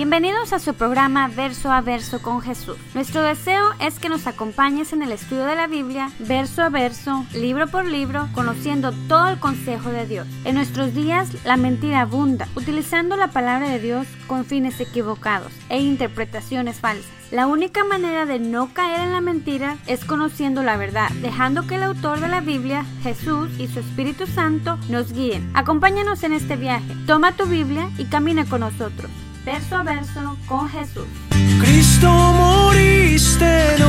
Bienvenidos a su programa Verso a Verso con Jesús. Nuestro deseo es que nos acompañes en el estudio de la Biblia, verso a verso, libro por libro, conociendo todo el consejo de Dios. En nuestros días la mentira abunda, utilizando la palabra de Dios con fines equivocados e interpretaciones falsas. La única manera de no caer en la mentira es conociendo la verdad, dejando que el autor de la Biblia, Jesús y su Espíritu Santo nos guíen. Acompáñanos en este viaje. Toma tu Biblia y camina con nosotros, verso a verso con Jesús. Cristo moriste en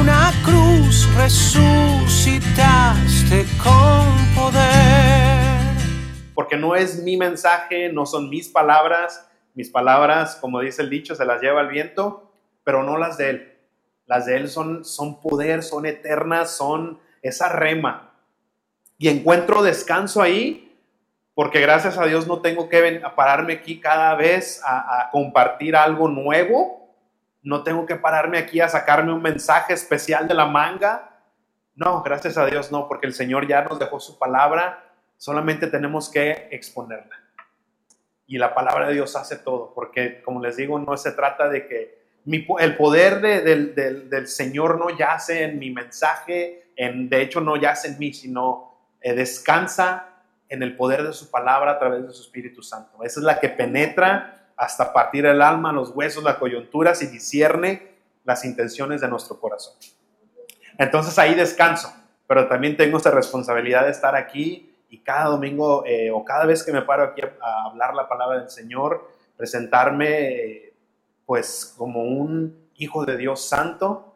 una cruz, resucitaste con poder. Porque no es mi mensaje, no son mis palabras. Mis palabras, como dice el dicho, se las lleva el viento pero no las de Él. Las de Él son, son poder, son eternas, son esa rema. Y encuentro descanso ahí, porque gracias a Dios no tengo que pararme aquí cada vez a, compartir algo nuevo. No tengo que pararme aquí a sacarme un mensaje especial de la manga. No, gracias a Dios no, porque el Señor ya nos dejó su palabra, solamente tenemos que exponerla. Y la palabra de Dios hace todo, porque como les digo, no se trata de que el poder del, Señor no yace en mi mensaje, en, de hecho no yace en mí, sino eh, descansa en el poder de su palabra a través de su Espíritu Santo. Esa es la que penetra hasta partir el alma, los huesos, las coyunturas y discierne las intenciones de nuestro corazón. Entonces ahí descanso, pero también tengo esa responsabilidad de estar aquí y cada domingo eh, o cada vez que me paro aquí a, hablar la palabra del Señor, presentarme. Pues como un hijo de Dios santo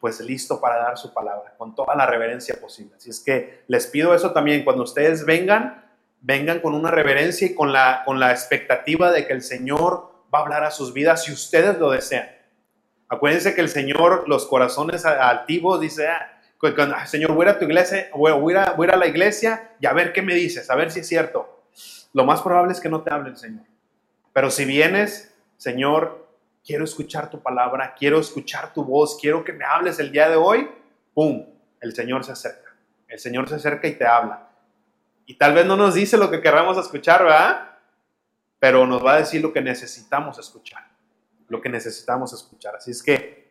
pues listo para dar su palabra, con toda la reverencia posible. Así es que les pido eso también, cuando ustedes vengan, vengan con una reverencia y con la, con la expectativa de que el Señor va a hablar a sus vidas si ustedes lo desean. Acuérdense que el Señor, los corazones altivos, dice, ah, Señor, voy a tu iglesia, voy a, voy a la iglesia y a ver qué me dices, a ver si es cierto. Lo más probable es que no te hable el Señor. Pero si vienes Señor, quiero escuchar tu palabra, quiero escuchar tu voz, quiero que me hables el día de hoy, ¡pum! El Señor se acerca. El Señor se acerca y te habla. Y tal vez no nos dice lo que queramos escuchar, ¿verdad? Pero nos va a decir lo que necesitamos escuchar. Lo que necesitamos escuchar. Así es que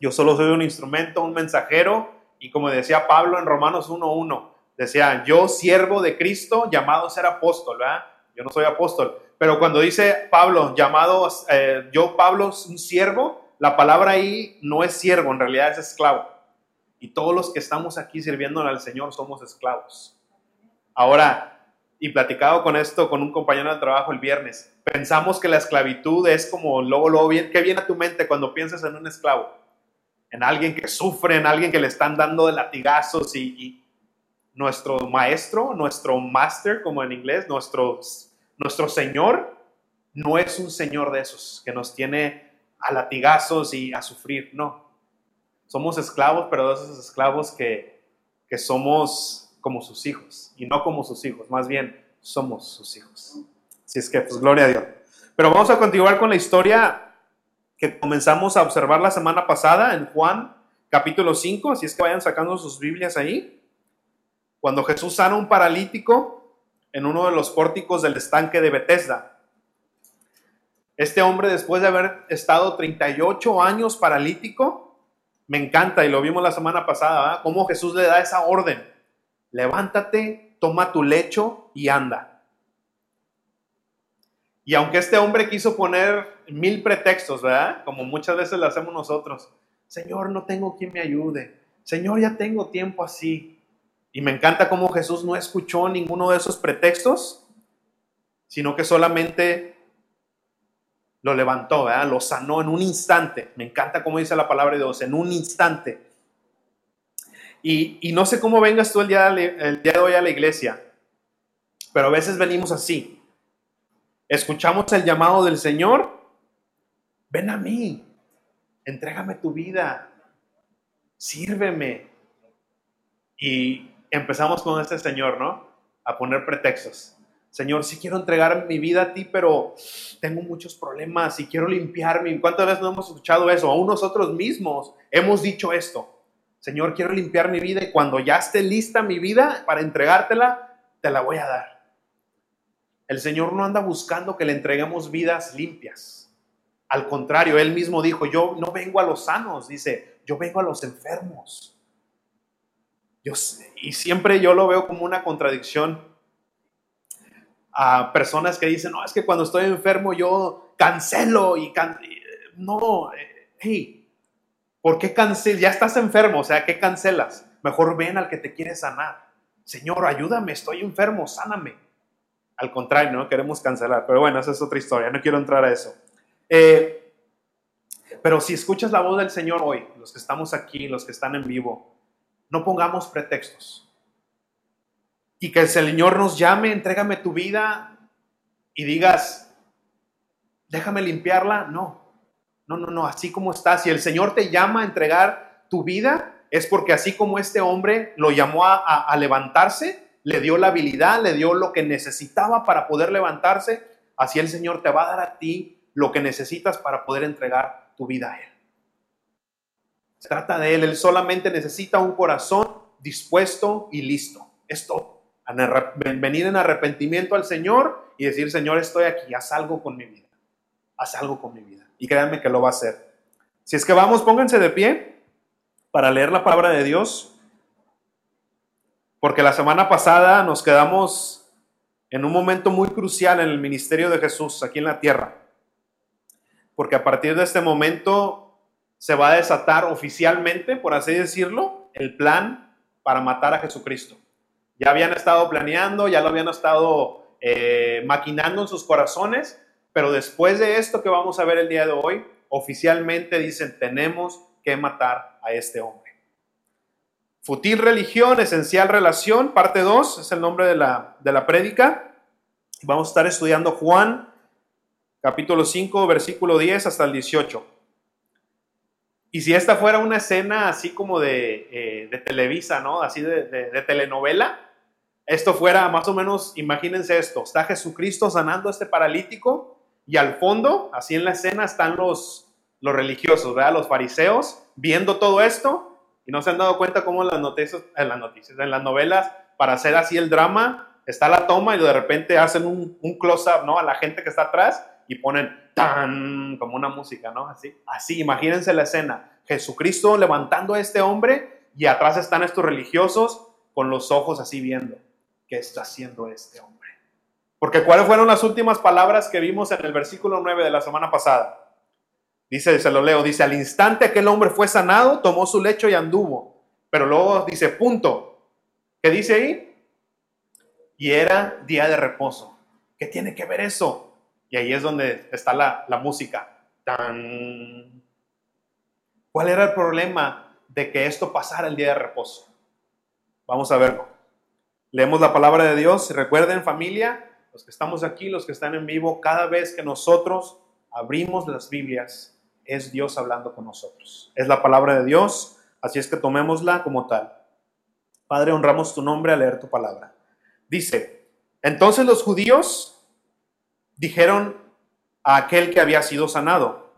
yo solo soy un instrumento, un mensajero. Y como decía Pablo en Romanos 1.1, decía, yo siervo de Cristo, llamado a ser apóstol, ¿verdad? Yo no soy apóstol, pero cuando dice Pablo, llamado, eh, yo Pablo, un siervo, la palabra ahí no es siervo, en realidad es esclavo. Y todos los que estamos aquí sirviéndole al Señor somos esclavos. Ahora, y platicado con esto con un compañero de trabajo el viernes, pensamos que la esclavitud es como, luego, luego, bien, ¿qué viene a tu mente cuando piensas en un esclavo? En alguien que sufre, en alguien que le están dando de latigazos y, nuestro maestro, nuestro master, como en inglés, nuestro nuestro Señor no es un Señor de esos que nos tiene a latigazos y a sufrir, no. Somos esclavos, pero de esos esclavos que, que somos como sus hijos y no como sus hijos, más bien somos sus hijos. Así es que, pues, gloria a Dios. Pero vamos a continuar con la historia que comenzamos a observar la semana pasada en Juan capítulo 5, así es que vayan sacando sus Biblias ahí. Cuando Jesús sana un paralítico, en uno de los pórticos del estanque de Bethesda. Este hombre, después de haber estado 38 años paralítico, me encanta, y lo vimos la semana pasada, cómo Jesús le da esa orden. Levántate, toma tu lecho y anda. Y aunque este hombre quiso poner mil pretextos, ¿verdad? Como muchas veces lo hacemos nosotros. Señor, no tengo quien me ayude. Señor, ya tengo tiempo así. Y me encanta cómo Jesús no escuchó ninguno de esos pretextos, sino que solamente lo levantó, lo sanó en un instante. Me encanta cómo dice la palabra de Dios, en un instante. Y, no sé cómo vengas tú el día, el día de hoy a la iglesia, pero a veces venimos así. Escuchamos el llamado del Señor, ven a mí, entrégame tu vida, sírveme. Y empezamos con este Señor, ¿no? A poner pretextos. Señor, sí quiero entregar mi vida a ti, pero tengo muchos problemas y quiero limpiarme. ¿Cuántas veces no hemos escuchado eso? Aún nosotros mismos hemos dicho esto. Señor, quiero limpiar mi vida y cuando ya esté lista mi vida para entregártela, te la voy a dar. El Señor no anda buscando que le entreguemos vidas limpias. Al contrario, él mismo dijo, yo no vengo a los sanos, dice, yo vengo a los enfermos. Yo, y siempre yo lo veo como una contradicción a personas que dicen, no, es que cuando estoy enfermo yo cancelo y no, eh, hey, ¿por qué cancelas? Ya estás enfermo, o sea, ¿qué cancelas? Mejor ven al que te quiere sanar. Señor, ayúdame, estoy enfermo, sáname. Al contrario, no queremos cancelar, pero bueno, esa es otra historia, no quiero entrar a eso. Eh, pero si escuchas la voz del Señor hoy, los que estamos aquí, los que están en vivo, no pongamos pretextos. Y que el Señor nos llame, entrégame tu vida y digas, déjame limpiarla. No, no, no, no, así como estás. Si el Señor te llama a entregar tu vida, es porque así como este hombre lo llamó a, a levantarse, le dio la habilidad, le dio lo que necesitaba para poder levantarse, así el Señor te va a dar a ti lo que necesitas para poder entregar tu vida a Él. Se trata de Él, Él solamente necesita un corazón dispuesto y listo. Es todo. Venir en arrepentimiento al Señor y decir, Señor, estoy aquí, haz algo con mi vida. Haz algo con mi vida. Y créanme que lo va a hacer. Si es que vamos, pónganse de pie para leer la palabra de Dios. Porque la semana pasada nos quedamos en un momento muy crucial en el ministerio de Jesús aquí en la tierra porque a partir de este momento se va a desatar oficialmente, por así decirlo, el plan para matar a Jesucristo. Ya habían estado planeando, ya lo habían estado eh, maquinando en sus corazones, pero después de esto que vamos a ver el día de hoy, oficialmente dicen, tenemos que matar a este hombre. Futil religión, esencial relación, parte 2, es el nombre de la, de la prédica. Vamos a estar estudiando Juan capítulo 5, versículo 10 hasta el 18. Y si esta fuera una escena así como de, eh, Televisa, ¿no? Así de, telenovela, esto fuera más o menos, imagínense esto, está Jesucristo sanando a este paralítico y al fondo, así en la escena, están los, religiosos, ¿verdad? Los fariseos viendo todo esto y no se han dado cuenta cómo las noticias, en las noticias, en las novelas, para hacer así el drama, está la toma y de repente hacen un close-up, ¿no? A la gente que está atrás y ponen tan como una música, ¿no? Así, así, imagínense la escena. Jesucristo levantando a este hombre y atrás están estos religiosos con los ojos así viendo, ¿qué está haciendo este hombre? Porque ¿cuáles fueron las últimas palabras que vimos en el versículo 9 de la semana pasada? Dice, se lo leo, dice, al instante que el hombre fue sanado, tomó su lecho y anduvo. Pero luego dice, punto. ¿Qué dice ahí? Y era día de reposo. ¿Qué tiene que ver eso? Y ahí es donde está la, música. Tan... ¿Cuál era el problema de que esto pasara el día de reposo? Vamos a verlo. Leemos la palabra de Dios. Recuerden familia, los que estamos aquí, los que están en vivo, cada vez que nosotros abrimos las Biblias, es Dios hablando con nosotros. Es la palabra de Dios, así es que tomémosla como tal. Padre, honramos tu nombre al leer tu palabra. Dice, entonces los judíos dijeron a aquel que había sido sanado,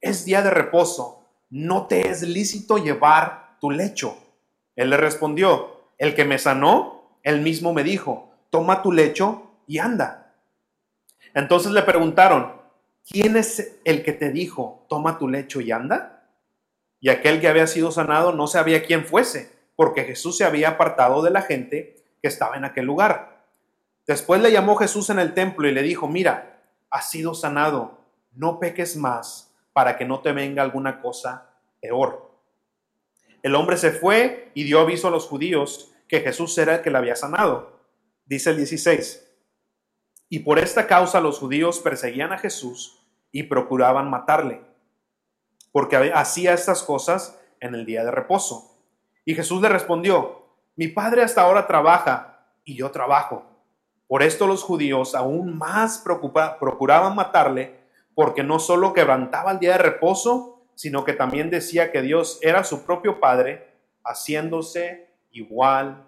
es día de reposo, no te es lícito llevar tu lecho. Él le respondió, el que me sanó, él mismo me dijo, toma tu lecho y anda. Entonces le preguntaron, ¿quién es el que te dijo, toma tu lecho y anda? Y aquel que había sido sanado no sabía quién fuese, porque Jesús se había apartado de la gente que estaba en aquel lugar. Después le llamó Jesús en el templo y le dijo, mira, has sido sanado, no peques más para que no te venga alguna cosa peor. El hombre se fue y dio aviso a los judíos que Jesús era el que le había sanado. Dice el 16. Y por esta causa los judíos perseguían a Jesús y procuraban matarle, porque hacía estas cosas en el día de reposo. Y Jesús le respondió, mi padre hasta ahora trabaja y yo trabajo. Por esto los judíos aún más procuraban matarle, porque no solo quebrantaba el día de reposo, sino que también decía que Dios era su propio Padre, haciéndose igual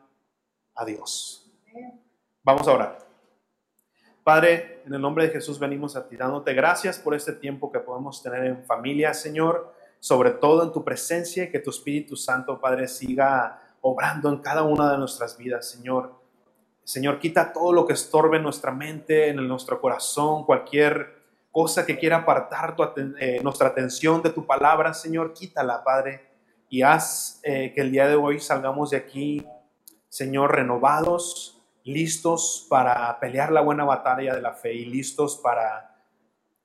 a Dios. Vamos a orar. Padre, en el nombre de Jesús venimos a ti dándote gracias por este tiempo que podemos tener en familia, Señor, sobre todo en tu presencia que tu Espíritu Santo, Padre, siga obrando en cada una de nuestras vidas, Señor. Señor, quita todo lo que estorbe en nuestra mente, en nuestro corazón, cualquier cosa que quiera apartar eh, nuestra atención de tu palabra, Señor, quítala, Padre, y haz eh, que el día de hoy salgamos de aquí, Señor, renovados, listos para pelear la buena batalla de la fe y listos para,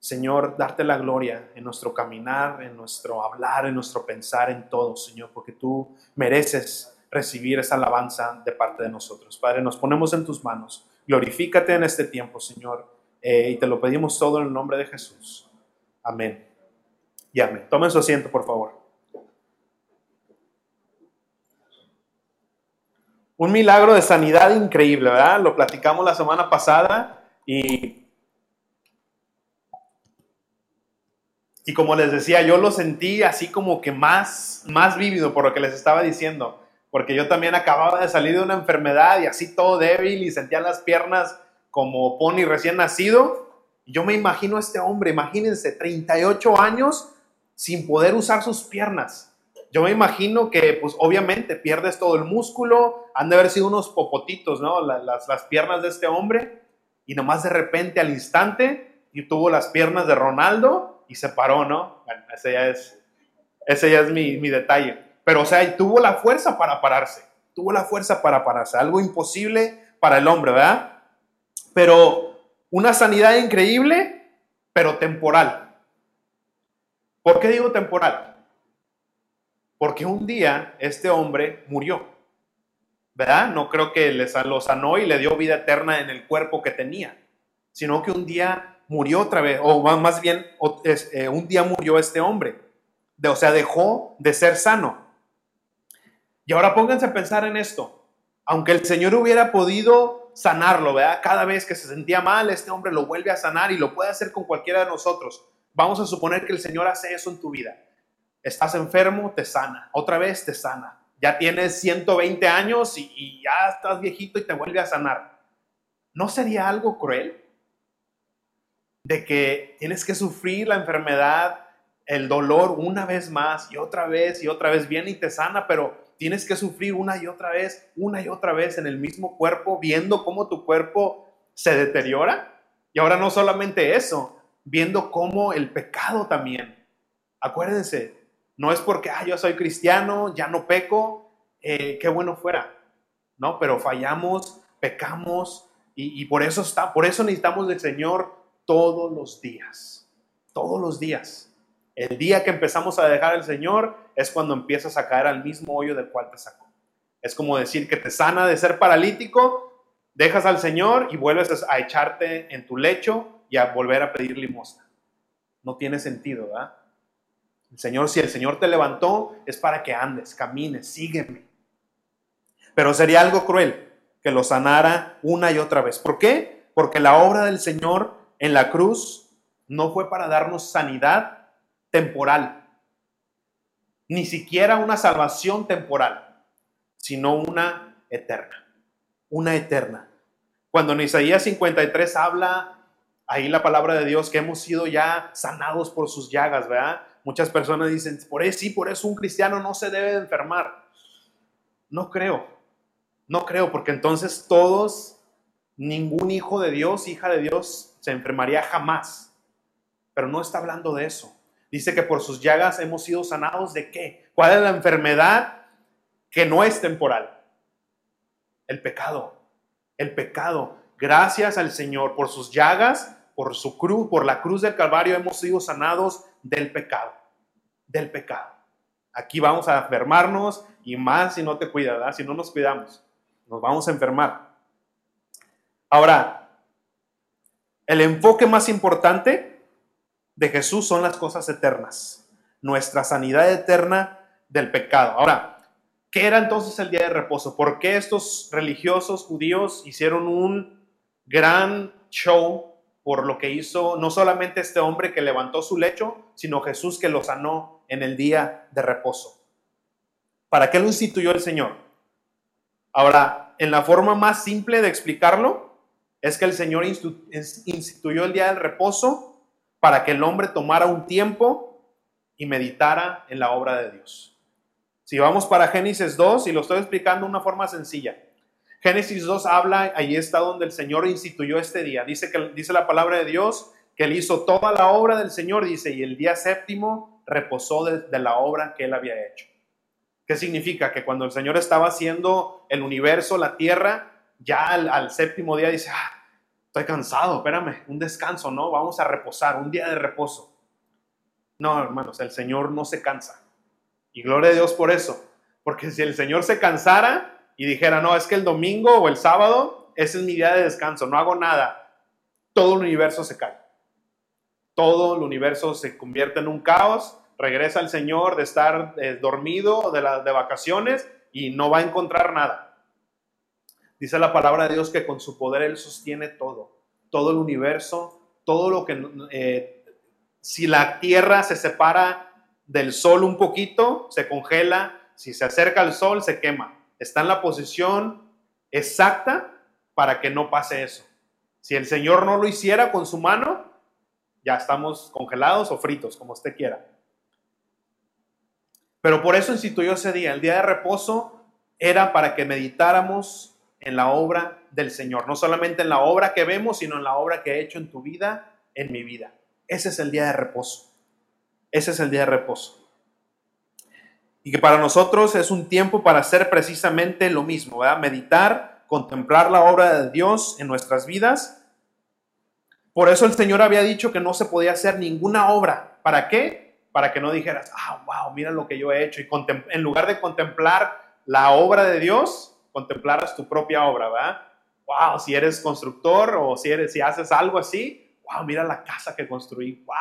Señor, darte la gloria en nuestro caminar, en nuestro hablar, en nuestro pensar, en todo, Señor, porque tú mereces recibir esa alabanza de parte de nosotros. Padre, nos ponemos en tus manos. Glorifícate en este tiempo, Señor, eh, y te lo pedimos todo en el nombre de Jesús. Amén. Y amén. Tomen su asiento, por favor. Un milagro de sanidad increíble, ¿verdad? Lo platicamos la semana pasada y Y como les decía, yo lo sentí así como que más, más vívido por lo que les estaba diciendo, porque yo también acababa de salir de una enfermedad y así todo débil y sentía las piernas como pony recién nacido. Yo me imagino a este hombre, imagínense, 38 años sin poder usar sus piernas. Yo me imagino que, pues obviamente, pierdes todo el músculo, han de haber sido unos popotitos, ¿no? La- Las, las piernas de este hombre, y nomás de repente al instante, y tuvo las piernas de Ronaldo y se paró, ¿no? Bueno, ese ya es, ese ya es mi, mi detalle. Pero, o sea, tuvo la fuerza para pararse, tuvo la fuerza para pararse, algo imposible para el hombre, ¿verdad? Pero una sanidad increíble, pero temporal. ¿Por qué digo temporal? Porque un día este hombre murió, ¿verdad? No creo que lo sanó y le dio vida eterna en el cuerpo que tenía, sino que un día murió otra vez, o más bien eh, un día murió este hombre, o sea, dejó de ser sano. Y ahora pónganse a pensar en esto, aunque el Señor hubiera podido sanarlo, ¿verdad? Cada vez que se sentía mal, este hombre lo vuelve a sanar y lo puede hacer con cualquiera de nosotros. Vamos a suponer que el Señor hace eso en tu vida. Estás enfermo, te sana. Otra vez te sana. Ya tienes 120 años y, y ya estás viejito y te vuelve a sanar. ¿No sería algo cruel? De que tienes que sufrir la enfermedad, el dolor una vez más y otra vez y otra vez. Viene y te sana, pero tienes que sufrir una y otra vez, una y otra vez en el mismo cuerpo, viendo cómo tu cuerpo se deteriora. Y ahora no solamente eso, viendo cómo el pecado también. Acuérdense, no es porque ah, yo soy cristiano, ya no peco, eh, qué bueno fuera. No, pero fallamos, pecamos y, y por eso está, por eso necesitamos del Señor todos los días, todos los días. El día que empezamos a dejar al Señor es cuando empiezas a caer al mismo hoyo del cual te sacó. Es como decir que te sana de ser paralítico, dejas al Señor y vuelves a echarte en tu lecho y a volver a pedir limosna. No tiene sentido, ¿verdad? El Señor, si el Señor te levantó, es para que andes, camines, sígueme. Pero sería algo cruel que lo sanara una y otra vez. ¿Por qué? Porque la obra del Señor en la cruz no fue para darnos sanidad temporal, ni siquiera una salvación temporal, sino una eterna, una eterna. Cuando en Isaías 53 habla ahí la palabra de Dios que hemos sido ya sanados por sus llagas, ¿verdad? Muchas personas dicen, por eso sí, por eso un cristiano no se debe de enfermar. No creo, no creo, porque entonces todos, ningún hijo de Dios, hija de Dios, se enfermaría jamás. Pero no está hablando de eso. Dice que por sus llagas hemos sido sanados de qué? ¿Cuál es la enfermedad que no es temporal? El pecado. El pecado. Gracias al Señor por sus llagas, por su cruz, por la cruz del Calvario hemos sido sanados del pecado. Del pecado. Aquí vamos a enfermarnos y más si no te cuidas, si no nos cuidamos, nos vamos a enfermar. Ahora, el enfoque más importante de Jesús son las cosas eternas, nuestra sanidad eterna del pecado. Ahora, ¿qué era entonces el día de reposo? ¿Por qué estos religiosos judíos hicieron un gran show por lo que hizo no solamente este hombre que levantó su lecho, sino Jesús que lo sanó en el día de reposo? ¿Para qué lo instituyó el Señor? Ahora, en la forma más simple de explicarlo, es que el Señor instituyó el día del reposo para que el hombre tomara un tiempo y meditara en la obra de Dios. Si vamos para Génesis 2, y lo estoy explicando de una forma sencilla. Génesis 2 habla, ahí está donde el Señor instituyó este día. Dice, que, dice la palabra de Dios que él hizo toda la obra del Señor, dice, y el día séptimo reposó de, la obra que él había hecho. ¿Qué significa? Que cuando el Señor estaba haciendo el universo, la tierra, ya al, al séptimo día dice, ah, estoy cansado, espérame, un descanso, ¿no? Vamos a reposar, un día de reposo. No, hermanos, el Señor no se cansa. Y gloria a Dios por eso. Porque si el Señor se cansara y dijera, no, es que el domingo o el sábado, ese es mi día de descanso, no hago nada, todo el universo se cae. Todo el universo se convierte en un caos, regresa el Señor de estar eh, dormido de, la, de vacaciones y no va a encontrar nada. Dice la palabra de Dios que con su poder Él sostiene todo, todo el universo, todo lo que... Eh, si la Tierra se separa del Sol un poquito, se congela, si se acerca al Sol, se quema. Está en la posición exacta para que no pase eso. Si el Señor no lo hiciera con su mano, ya estamos congelados o fritos, como usted quiera. Pero por eso instituyó ese día. El día de reposo era para que meditáramos en la obra del Señor. No solamente en la obra que vemos, sino en la obra que he hecho en tu vida, en mi vida. Ese es el día de reposo. Ese es el día de reposo. Y que para nosotros es un tiempo para hacer precisamente lo mismo, ¿verdad? Meditar, contemplar la obra de Dios en nuestras vidas. Por eso el Señor había dicho que no se podía hacer ninguna obra. ¿Para qué? Para que no dijeras, ah, wow, mira lo que yo he hecho. Y en lugar de contemplar la obra de Dios, contemplaras tu propia obra, ¿verdad? Wow, si eres constructor o si, eres, haces algo así, wow, mira la casa que construí, wow.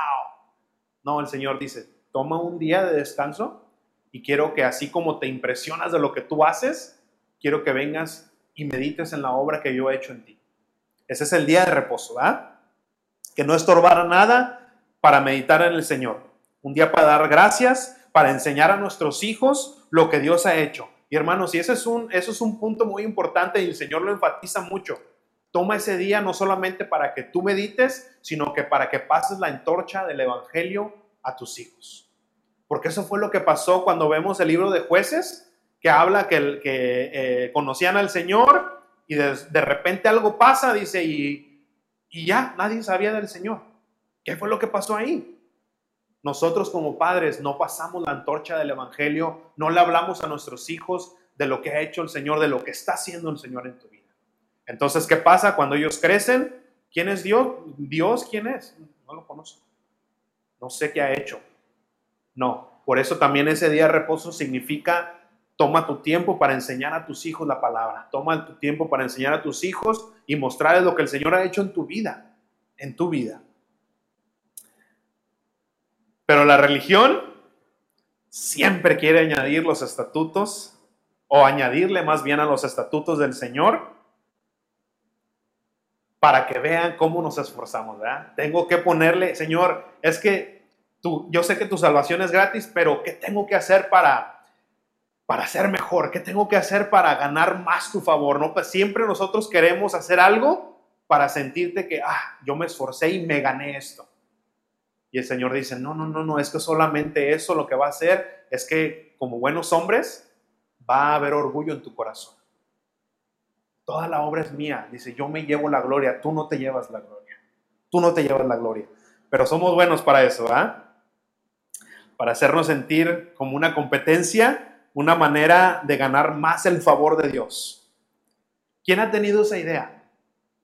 No, el Señor dice, toma un día de descanso y quiero que así como te impresionas de lo que tú haces, quiero que vengas y medites en la obra que yo he hecho en ti. Ese es el día de reposo, ¿verdad? Que no estorbara nada para meditar en el Señor. Un día para dar gracias, para enseñar a nuestros hijos lo que Dios ha hecho. Y hermanos, y ese es un, eso es un punto muy importante y el Señor lo enfatiza mucho. Toma ese día no solamente para que tú medites, sino que para que pases la antorcha del Evangelio a tus hijos. Porque eso fue lo que pasó cuando vemos el libro de jueces, que habla que, eh, conocían al Señor y de, de, repente algo pasa, dice, y, y ya nadie sabía del Señor. ¿Qué fue lo que pasó ahí? Nosotros como padres no pasamos la antorcha del Evangelio, no le hablamos a nuestros hijos de lo que ha hecho el Señor, de lo que está haciendo el Señor en tu vida. Entonces, ¿qué pasa cuando ellos crecen? ¿Quién es Dios? Dios, ¿quién es? No lo conozco. No sé qué ha hecho. No, por eso también ese día de reposo significa toma tu tiempo para enseñar a tus hijos la palabra. Toma tu tiempo para enseñar a tus hijos y mostrarles lo que el Señor ha hecho en tu vida, en tu vida. Pero la religión siempre quiere añadir los estatutos o añadirle más bien a los estatutos del Señor para que vean cómo nos esforzamos, ¿verdad? Tengo que ponerle, Señor, es que tú, yo sé que tu salvación es gratis, pero ¿qué tengo que hacer para, para ser mejor? ¿Qué tengo que hacer para ganar más tu favor? ¿No? Pues siempre nosotros queremos hacer algo para sentirte que, ah, yo me esforcé y me gané esto. Y el Señor dice, no, no, no, no, es que solamente eso lo que va a hacer es que como buenos hombres va a haber orgullo en tu corazón. Toda la obra es mía. Dice, yo me llevo la gloria, tú no te llevas la gloria. Tú no te llevas la gloria. Pero somos buenos para eso, ¿ah? Para hacernos sentir como una competencia, una manera de ganar más el favor de Dios. ¿Quién ha tenido esa idea?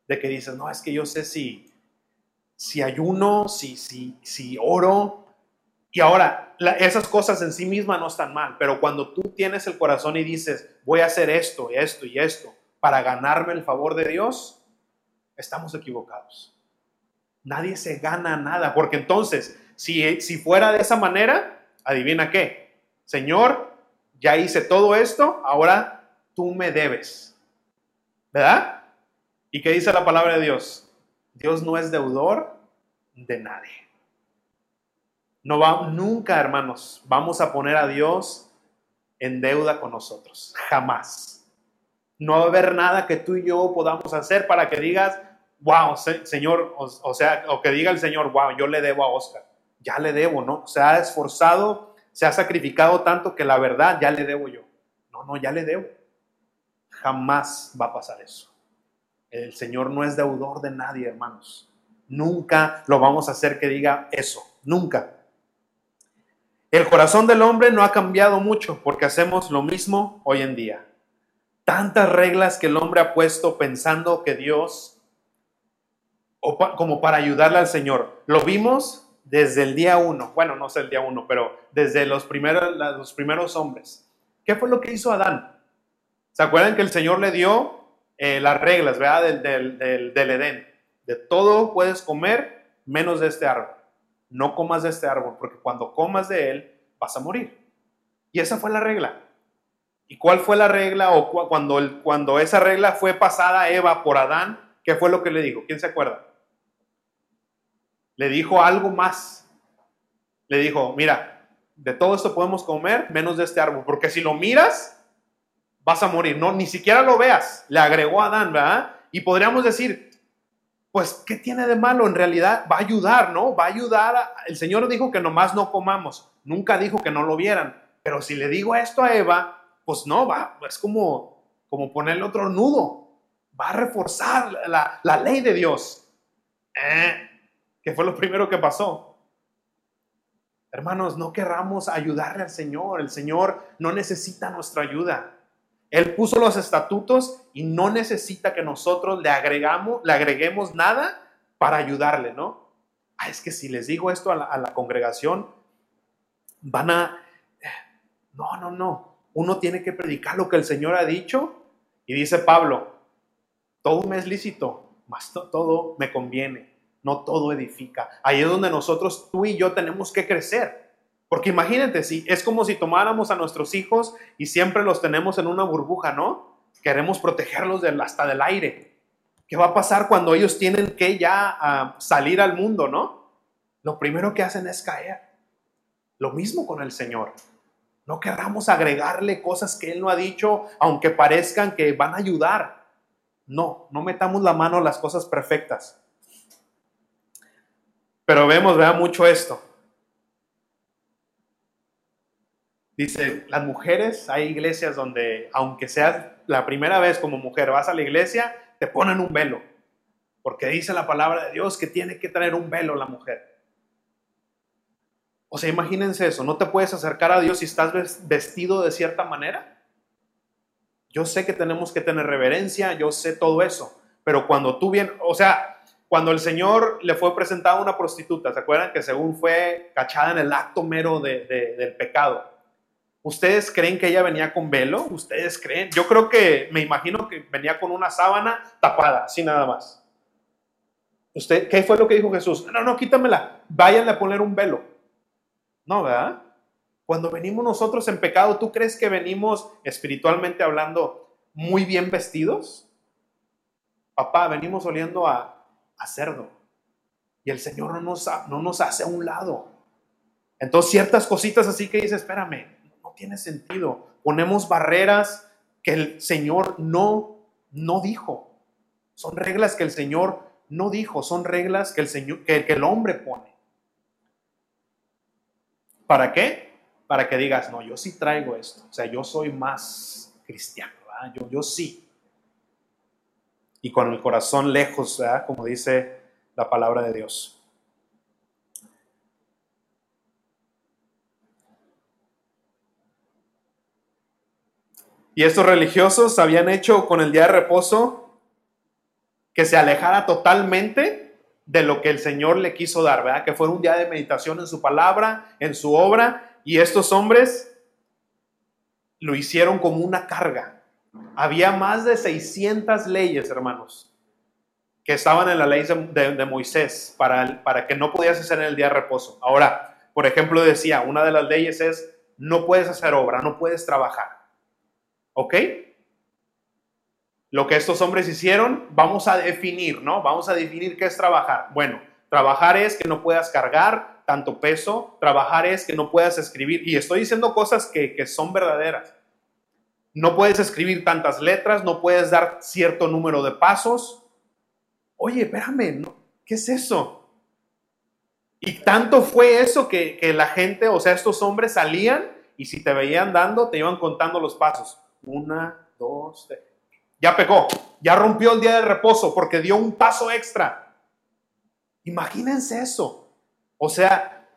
De que dices, no, es que yo sé si, si ayuno, si, si, si oro. Y ahora, esas cosas en sí mismas no están mal, pero cuando tú tienes el corazón y dices, voy a hacer esto, esto y esto, para ganarme el favor de Dios, estamos equivocados. Nadie se gana nada, porque entonces, si, si fuera de esa manera, adivina qué, Señor, ya hice todo esto, ahora tú me debes. ¿Verdad? ¿Y qué dice la palabra de Dios? Dios no es deudor de nadie. No va nunca, hermanos, vamos a poner a Dios en deuda con nosotros, jamás. No va a haber nada que tú y yo podamos hacer para que digas, wow, Señor, o, sea, o que diga el Señor, wow, yo le debo a Oscar. Ya le debo, ¿no? Se ha esforzado, se ha sacrificado tanto que la verdad ya le debo yo. No, no, ya le debo. Jamás va a pasar eso. El Señor no es deudor de nadie, hermanos. Nunca lo vamos a hacer que diga eso, nunca. El corazón del hombre no ha cambiado mucho porque hacemos lo mismo hoy en día. Tantas reglas que el hombre ha puesto pensando que Dios, o como para ayudarle al Señor. Lo vimos desde el día uno, bueno, no sé el día uno, pero desde los primeros, los primeros hombres. ¿Qué fue lo que hizo Adán? ¿Se acuerdan que el Señor le dio eh, las reglas, ¿verdad? Del, del, del Edén. De todo puedes comer menos de este árbol no comas de este árbol, porque cuando comas de él vas a morir. Y esa fue la regla. ¿Y cuál fue la regla? O cuando, el, cuando esa regla fue pasada a Eva por Adán, ¿qué fue lo que le dijo? ¿Quién se acuerda? Le dijo algo más. Le dijo, mira, de todo esto podemos comer menos de este árbol, porque si lo miras, vas a morir. No, ni siquiera lo veas. Le agregó Adán, ¿verdad? Y podríamos decir, pues, ¿qué tiene de malo? En realidad va a ayudar, ¿no? Va a ayudar. el Señor dijo que nomás no comamos, nunca dijo que no lo vieran. Pero si le digo esto a Eva, pues no, va, es como, como ponerle otro nudo. Va a reforzar la, ley de Dios. Eh, que fue lo primero que pasó. Hermanos, no querramos ayudarle al Señor. El Señor no necesita nuestra ayuda. Él puso los estatutos y no necesita que nosotros le, agregamos, le agreguemos nada para ayudarle, ¿no? Ah, es que si les digo esto a la, congregación, van a... No, no, no. Uno tiene que predicar lo que el Señor ha dicho. Y dice Pablo, todo me es lícito, mas todo me conviene, no todo edifica. Ahí es donde nosotros, tú y yo, tenemos que crecer. Porque imagínate, si es como si tomáramos a nuestros hijos y siempre los tenemos en una burbuja, ¿no? Queremos protegerlos hasta del aire. ¿Qué va a pasar cuando ellos tienen que ya ah, salir al mundo, no? Lo primero que hacen es caer. Lo mismo con el Señor. No querramos agregarle cosas que Él no ha dicho, aunque parezcan que van a ayudar. No, no metamos la mano a las cosas perfectas. Pero vemos, vea mucho esto. Dice, las mujeres, hay iglesias donde, aunque seas la primera vez como mujer, vas a la iglesia, te ponen un velo. Porque dice la palabra de Dios que tiene que traer un velo la mujer. O sea, imagínense eso, no te puedes acercar a Dios si estás vestido de cierta manera. Yo sé que tenemos que tener reverencia, yo sé todo eso, pero cuando tú vienes, o sea, cuando el Señor le fue presentado a una prostituta, ¿se acuerdan que según fue cachada en el acto mero del pecado? ¿Ustedes creen que ella venía con velo? ¿Ustedes creen? Yo creo que, me imagino que venía con una sábana tapada, sin nada más. ¿Usted, ¿Qué fue lo que dijo Jesús? No, no, quítamela. Váyanle a poner un velo. No, ¿verdad? Cuando venimos nosotros en pecado, ¿tú crees que venimos espiritualmente hablando muy bien vestidos? Papá, venimos oliendo a, a cerdo. Y el Señor no nos, no nos hace a un lado. Entonces, ciertas cositas así que dice, espérame, tiene sentido. Ponemos barreras que el Señor no, no dijo. Son reglas que el Señor no dijo, son reglas que el, Señor, que, el hombre pone. ¿Para qué? Para que digas, no, yo sí traigo esto. O sea, yo soy más cristiano, Yo, sí. Y con el corazón lejos, como dice la palabra de Dios. Y estos religiosos habían hecho con el día de reposo que se alejara totalmente de lo que el Señor le quiso dar, ¿verdad? Que fuera un día de meditación en su palabra, en su obra, y estos hombres lo hicieron como una carga. Había más de 600 leyes, hermanos, que estaban en la ley de, Moisés para, para que no podías hacer en el día de reposo. Ahora, por ejemplo, decía, una de las leyes es, no puedes hacer obra, no puedes trabajar. ¿Ok? Lo que estos hombres hicieron, vamos a definir, ¿no? Vamos a definir qué es trabajar. Bueno, trabajar es que no puedas cargar tanto peso, trabajar es que no puedas escribir, y estoy diciendo cosas que, son verdaderas. No puedes escribir tantas letras, no puedes dar cierto número de pasos. Oye, espérame, ¿qué es eso? Y tanto fue eso que, que la gente, o sea, estos hombres salían y si te veían dando, te iban contando los pasos. Una, dos, tres. Ya pegó, ya rompió el día del reposo porque dio un paso extra. Imagínense eso. O sea,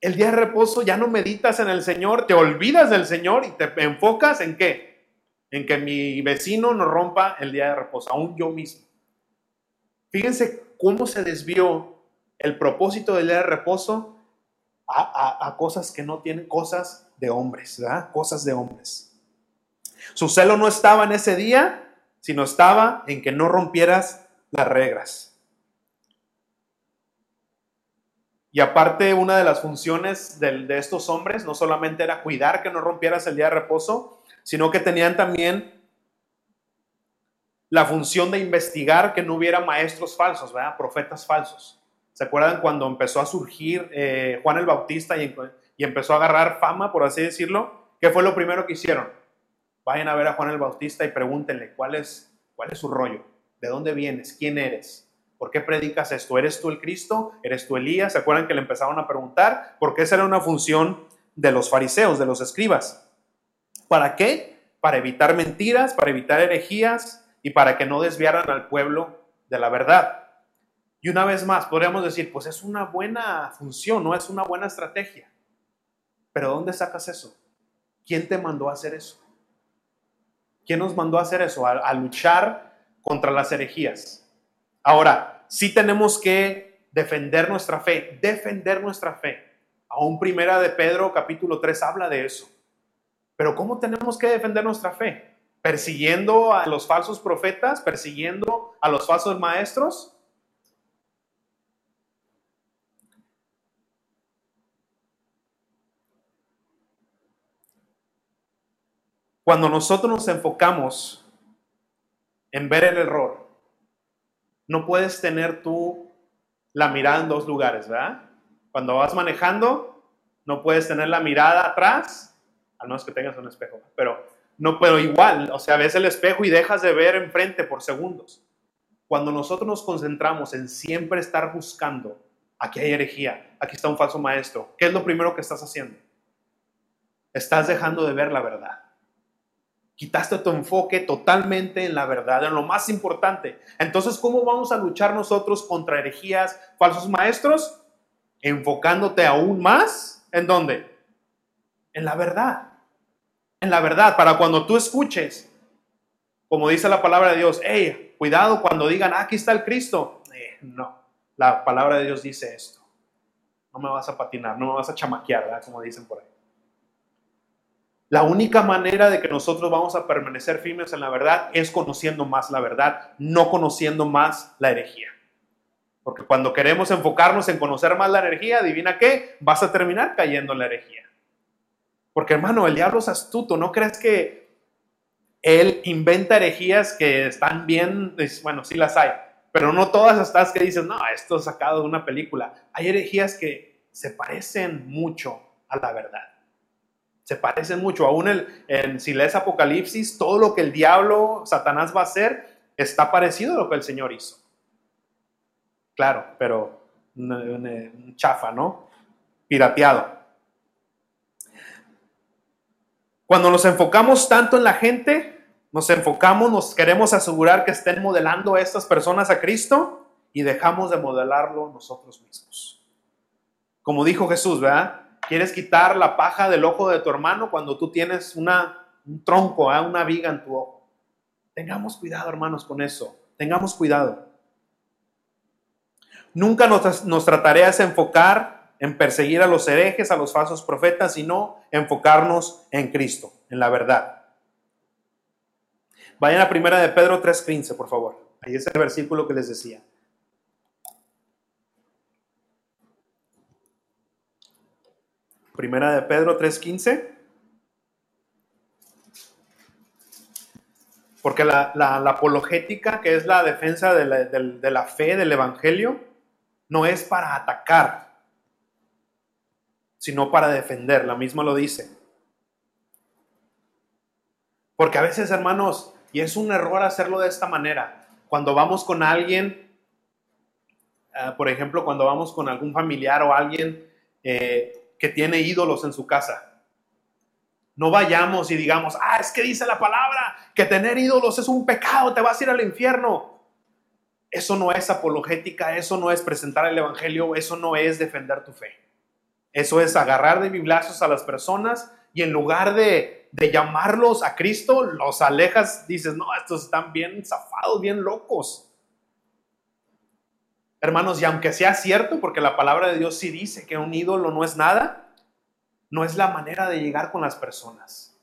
el día de reposo ya no meditas en el Señor, te olvidas del Señor y te enfocas en qué? En que mi vecino no rompa el día de reposo, aún yo mismo. Fíjense cómo se desvió el propósito del día de reposo a, cosas que no tienen, cosas de hombres, ¿verdad? Cosas de hombres. Su celo no estaba en ese día, sino estaba en que no rompieras las reglas. Y aparte, una de las funciones de, estos hombres no solamente era cuidar que no rompieras el día de reposo, sino que tenían también la función de investigar que no hubiera maestros falsos, ¿verdad? Profetas falsos. ¿Se acuerdan cuando empezó a surgir eh, Juan el Bautista y, y, empezó a agarrar fama, por así decirlo? ¿Qué fue lo primero que hicieron? Vayan a ver a Juan el Bautista y pregúntenle cuál es, cuál es su rollo, de dónde vienes, quién eres, ¿Por qué predicas esto? ¿Eres tú el Cristo? ¿Eres tú Elías? ¿Se acuerdan que le empezaron a preguntar? Porque esa era una función de los fariseos, de los escribas. ¿Para qué? Para evitar mentiras, para evitar herejías y para que no desviaran al pueblo de la verdad. Y una vez más, podríamos decir, pues es una buena función, no es una buena estrategia. Pero ¿dónde sacas eso? ¿Quién te mandó a hacer eso? ¿Quién nos mandó a hacer eso? A, luchar contra las herejías. Ahora, sí tenemos que defender nuestra fe, defender nuestra fe. Aún primera de Pedro capítulo 3 habla de eso. Pero ¿cómo tenemos que defender nuestra fe? ¿Persiguiendo a los falsos profetas? ¿Persiguiendo a los falsos maestros? Cuando nosotros nos enfocamos en ver el error, no puedes tener tú la mirada en dos lugares, ¿verdad? Cuando vas manejando, no puedes tener la mirada atrás, a menos que tengas un espejo, pero no, pero igual, o sea, ves el espejo y dejas de ver enfrente por segundos. Cuando nosotros nos concentramos en siempre estar buscando, aquí hay herejía, aquí está un falso maestro, ¿qué es lo primero que estás haciendo? Estás dejando de ver la verdad. Quitaste tu enfoque totalmente en la verdad, en lo más importante. Entonces, ¿cómo vamos a luchar nosotros contra herejías, falsos maestros? Enfocándote aún más. ¿En dónde? En la verdad. En la verdad, para cuando tú escuches, como dice la palabra de Dios, hey, cuidado cuando digan, ah, aquí está el Cristo. Eh, no, la palabra de Dios dice esto. No me vas a patinar, no me vas a chamaquear. Como dicen por ahí. La única manera de que nosotros vamos a permanecer firmes en la verdad es conociendo más la verdad, no conociendo más la herejía. Porque cuando queremos enfocarnos en conocer más la herejía, adivina qué, vas a terminar cayendo en la herejía. Porque hermano, el diablo es astuto, ¿no crees que él inventa herejías que están bien? Bueno, sí las hay, pero no todas estas que dices, no, esto es sacado de una película. Hay herejías que se parecen mucho a la verdad se parecen mucho. Aún el, en, si lees Apocalipsis, todo lo que el diablo, Satanás va a hacer, está parecido a lo que el Señor hizo. Claro, pero chafa, ¿no? Pirateado. Cuando nos enfocamos tanto en la gente, nos enfocamos, nos queremos asegurar que estén modelando a estas personas a Cristo y dejamos de modelarlo nosotros mismos. Como dijo Jesús, ¿verdad? Quieres quitar la paja del ojo de tu hermano cuando tú tienes una, un tronco, ¿eh? una viga en tu ojo. Tengamos cuidado, hermanos, con eso. Tengamos cuidado. Nunca nos, nuestra tarea es enfocar en perseguir a los herejes, a los falsos profetas, sino enfocarnos en Cristo, en la verdad. Vayan a primera de Pedro 3.15, por favor. Ahí es el versículo que les decía. Primera de Pedro 3.15. Porque la, apologética, que es la defensa de la, fe del Evangelio, no es para atacar, sino para defender. La misma lo dice. Porque a veces, hermanos, y es un error hacerlo de esta manera, cuando vamos con alguien, eh, por ejemplo, cuando vamos con algún familiar o alguien eh, que tiene ídolos en su casa. No vayamos y digamos, ah, es que dice la palabra que tener ídolos es un pecado, te vas a ir al infierno. Eso no es apologética, eso no es presentar el Evangelio, eso no es defender tu fe. Eso es agarrar de biblazos a las personas y en lugar de, de llamarlos a Cristo, los alejas, dices, no, estos están bien zafados, bien locos. Hermanos, y aunque sea cierto, porque la palabra de Dios sí dice que un ídolo no es nada, no es la manera de llegar con las personas.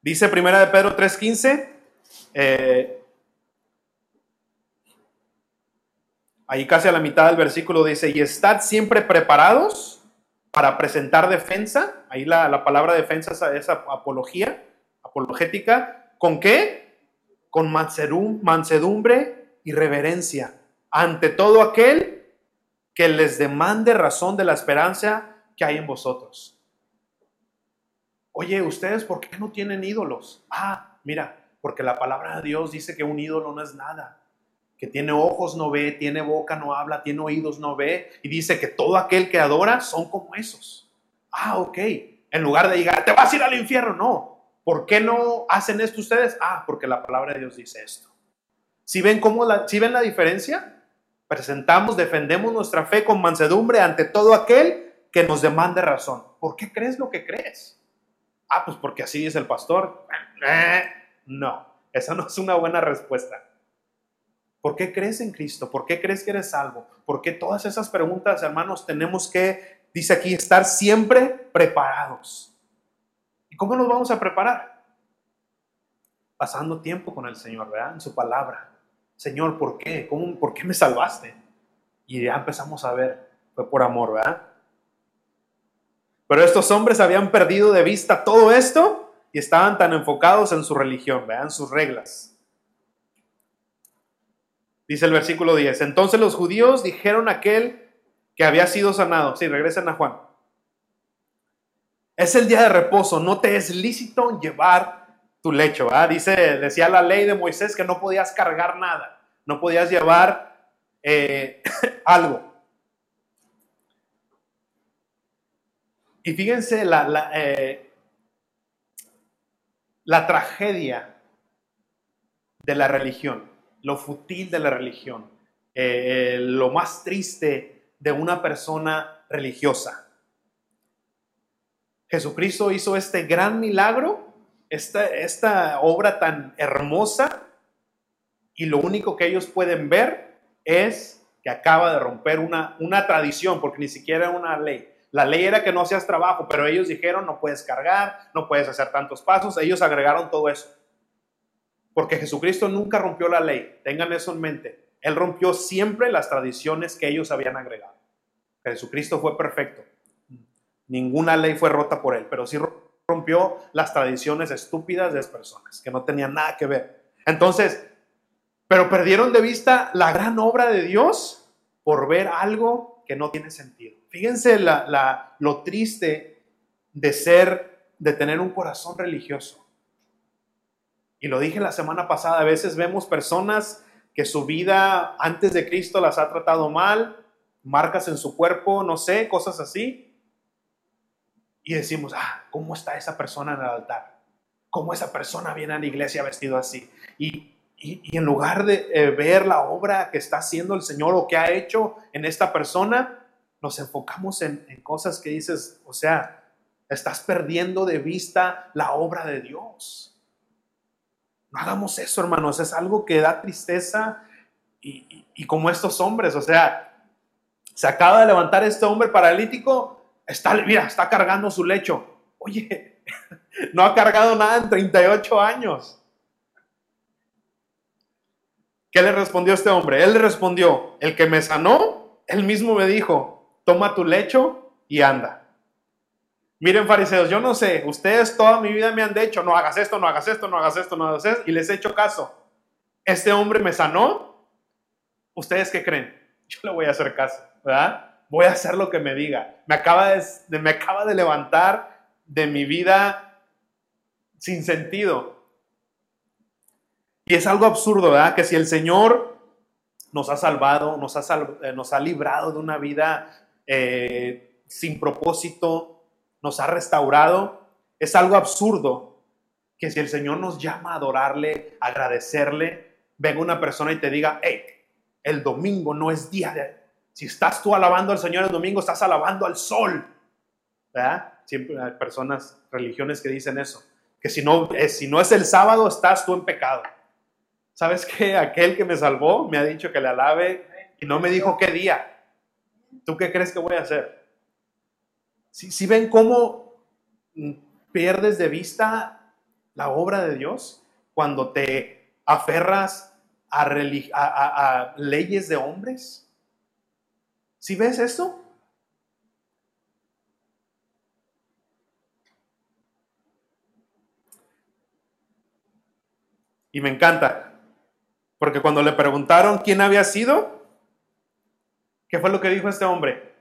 Dice Primera de Pedro 3:15, eh, ahí casi a la mitad del versículo dice, y estad siempre preparados para presentar defensa, ahí la, palabra defensa es, apología, apologética, ¿con qué? Con mansedumbre y reverencia ante todo aquel que les demande razón de la esperanza que hay en vosotros. Oye, ¿ustedes por qué no tienen ídolos? Ah, mira, porque la palabra de Dios dice que un ídolo no es nada. Que tiene ojos no ve, tiene boca no habla, tiene oídos no ve. Y dice que todo aquel que adora son como esos. Ah, ok. En lugar de llegar, te vas a ir al infierno, no. ¿Por qué no hacen esto ustedes? Ah, porque la palabra de Dios dice esto. ¿Si ven, cómo la, ¿sí ven la diferencia? Presentamos, defendemos nuestra fe con mansedumbre ante todo aquel que nos demande razón. ¿Por qué crees lo que crees? Ah, pues porque así dice el pastor. Eh, no, esa no es una buena respuesta. ¿Por qué crees en Cristo? ¿Por qué crees que eres salvo? ¿Por qué todas esas preguntas, hermanos, tenemos que, dice aquí, estar siempre preparados? ¿Y cómo nos vamos a preparar? Pasando tiempo con el Señor, ¿verdad? En su palabra. Señor, ¿por qué? ¿Cómo, ¿Por qué me salvaste? Y ya empezamos a ver, fue por amor, ¿verdad? Pero estos hombres habían perdido de vista todo esto y estaban tan enfocados en su religión, vean sus reglas. Dice el versículo 10. Entonces los judíos dijeron a aquel que había sido sanado. Sí, regresen a Juan. Es el día de reposo, no te es lícito llevar tu lecho. Dice, decía la ley de Moisés que no podías cargar nada, no podías llevar eh, algo. Y fíjense la, eh, la, tragedia de la religión, lo futil de la religión, eh, lo más triste de una persona religiosa. Jesucristo hizo este gran milagro, esta, esta obra tan hermosa, y lo único que ellos pueden ver es que acaba de romper una, una tradición, porque ni siquiera una ley la ley era que no hacías trabajo, pero ellos dijeron no puedes cargar, no puedes hacer tantos pasos. Ellos agregaron todo eso. Porque Jesucristo nunca rompió la ley. Tengan eso en mente. Él rompió siempre las tradiciones que ellos habían agregado. Jesucristo fue perfecto. Ninguna ley fue rota por él, pero sí rompió las tradiciones estúpidas de las personas, que no tenían nada que ver. Entonces, pero perdieron de vista la gran obra de Dios por ver algo que no tiene sentido. Fíjense lo triste de ser, de tener un corazón religioso. Y lo dije la semana pasada, a veces vemos personas que su vida antes de Cristo las ha tratado mal, marcas en su cuerpo, no sé, cosas así. Y decimos, ah, ¿cómo está esa persona en el altar? ¿Cómo esa persona viene a la iglesia vestido así? Y, en lugar de eh, ver la obra que está haciendo el Señor o que ha hecho en esta persona, nos enfocamos en, cosas que dices, o sea, estás perdiendo de vista la obra de Dios. No hagamos eso, hermanos, es algo que da tristeza y, como estos hombres, o sea, se acaba de levantar este hombre paralítico, está, mira, está cargando su lecho. Oye, no ha cargado nada en 38 años. ¿Qué le respondió este hombre? Él le respondió, el que me sanó, él mismo me dijo, toma tu lecho y anda. Miren, fariseos, yo no sé, ustedes toda mi vida me han dicho, no hagas esto, no hagas esto, no hagas esto, no hagas esto, y les he hecho caso. Este hombre me sanó. ¿Ustedes qué creen? Yo le voy a hacer caso, ¿verdad? Voy a hacer lo que me diga. Me acaba de, me acaba de levantar de mi vida sin sentido. Y es algo absurdo, ¿verdad? Que si el Señor nos ha salvado, nos ha, eh, nos ha librado de una vida eh, sin propósito, nos ha restaurado. Es algo absurdo que si el Señor nos llama a adorarle, agradecerle, venga una persona y te diga, hey, el domingo no es día de... Si estás tú alabando al Señor el domingo, estás alabando al sol. ¿Verdad? Siempre hay personas, religiones que dicen eso. Que si no, eh, si no es el sábado, estás tú en pecado. ¿Sabes qué? Aquel que me salvó me ha dicho que le alabe y no me dijo qué día. ¿Tú qué crees que voy a hacer? Si, ven cómo pierdes de vista la obra de Dios cuando te aferras a leyes de hombres. ¿Si ves eso? Y me encanta, porque cuando le preguntaron quién había sido, ¿qué fue lo que dijo este hombre?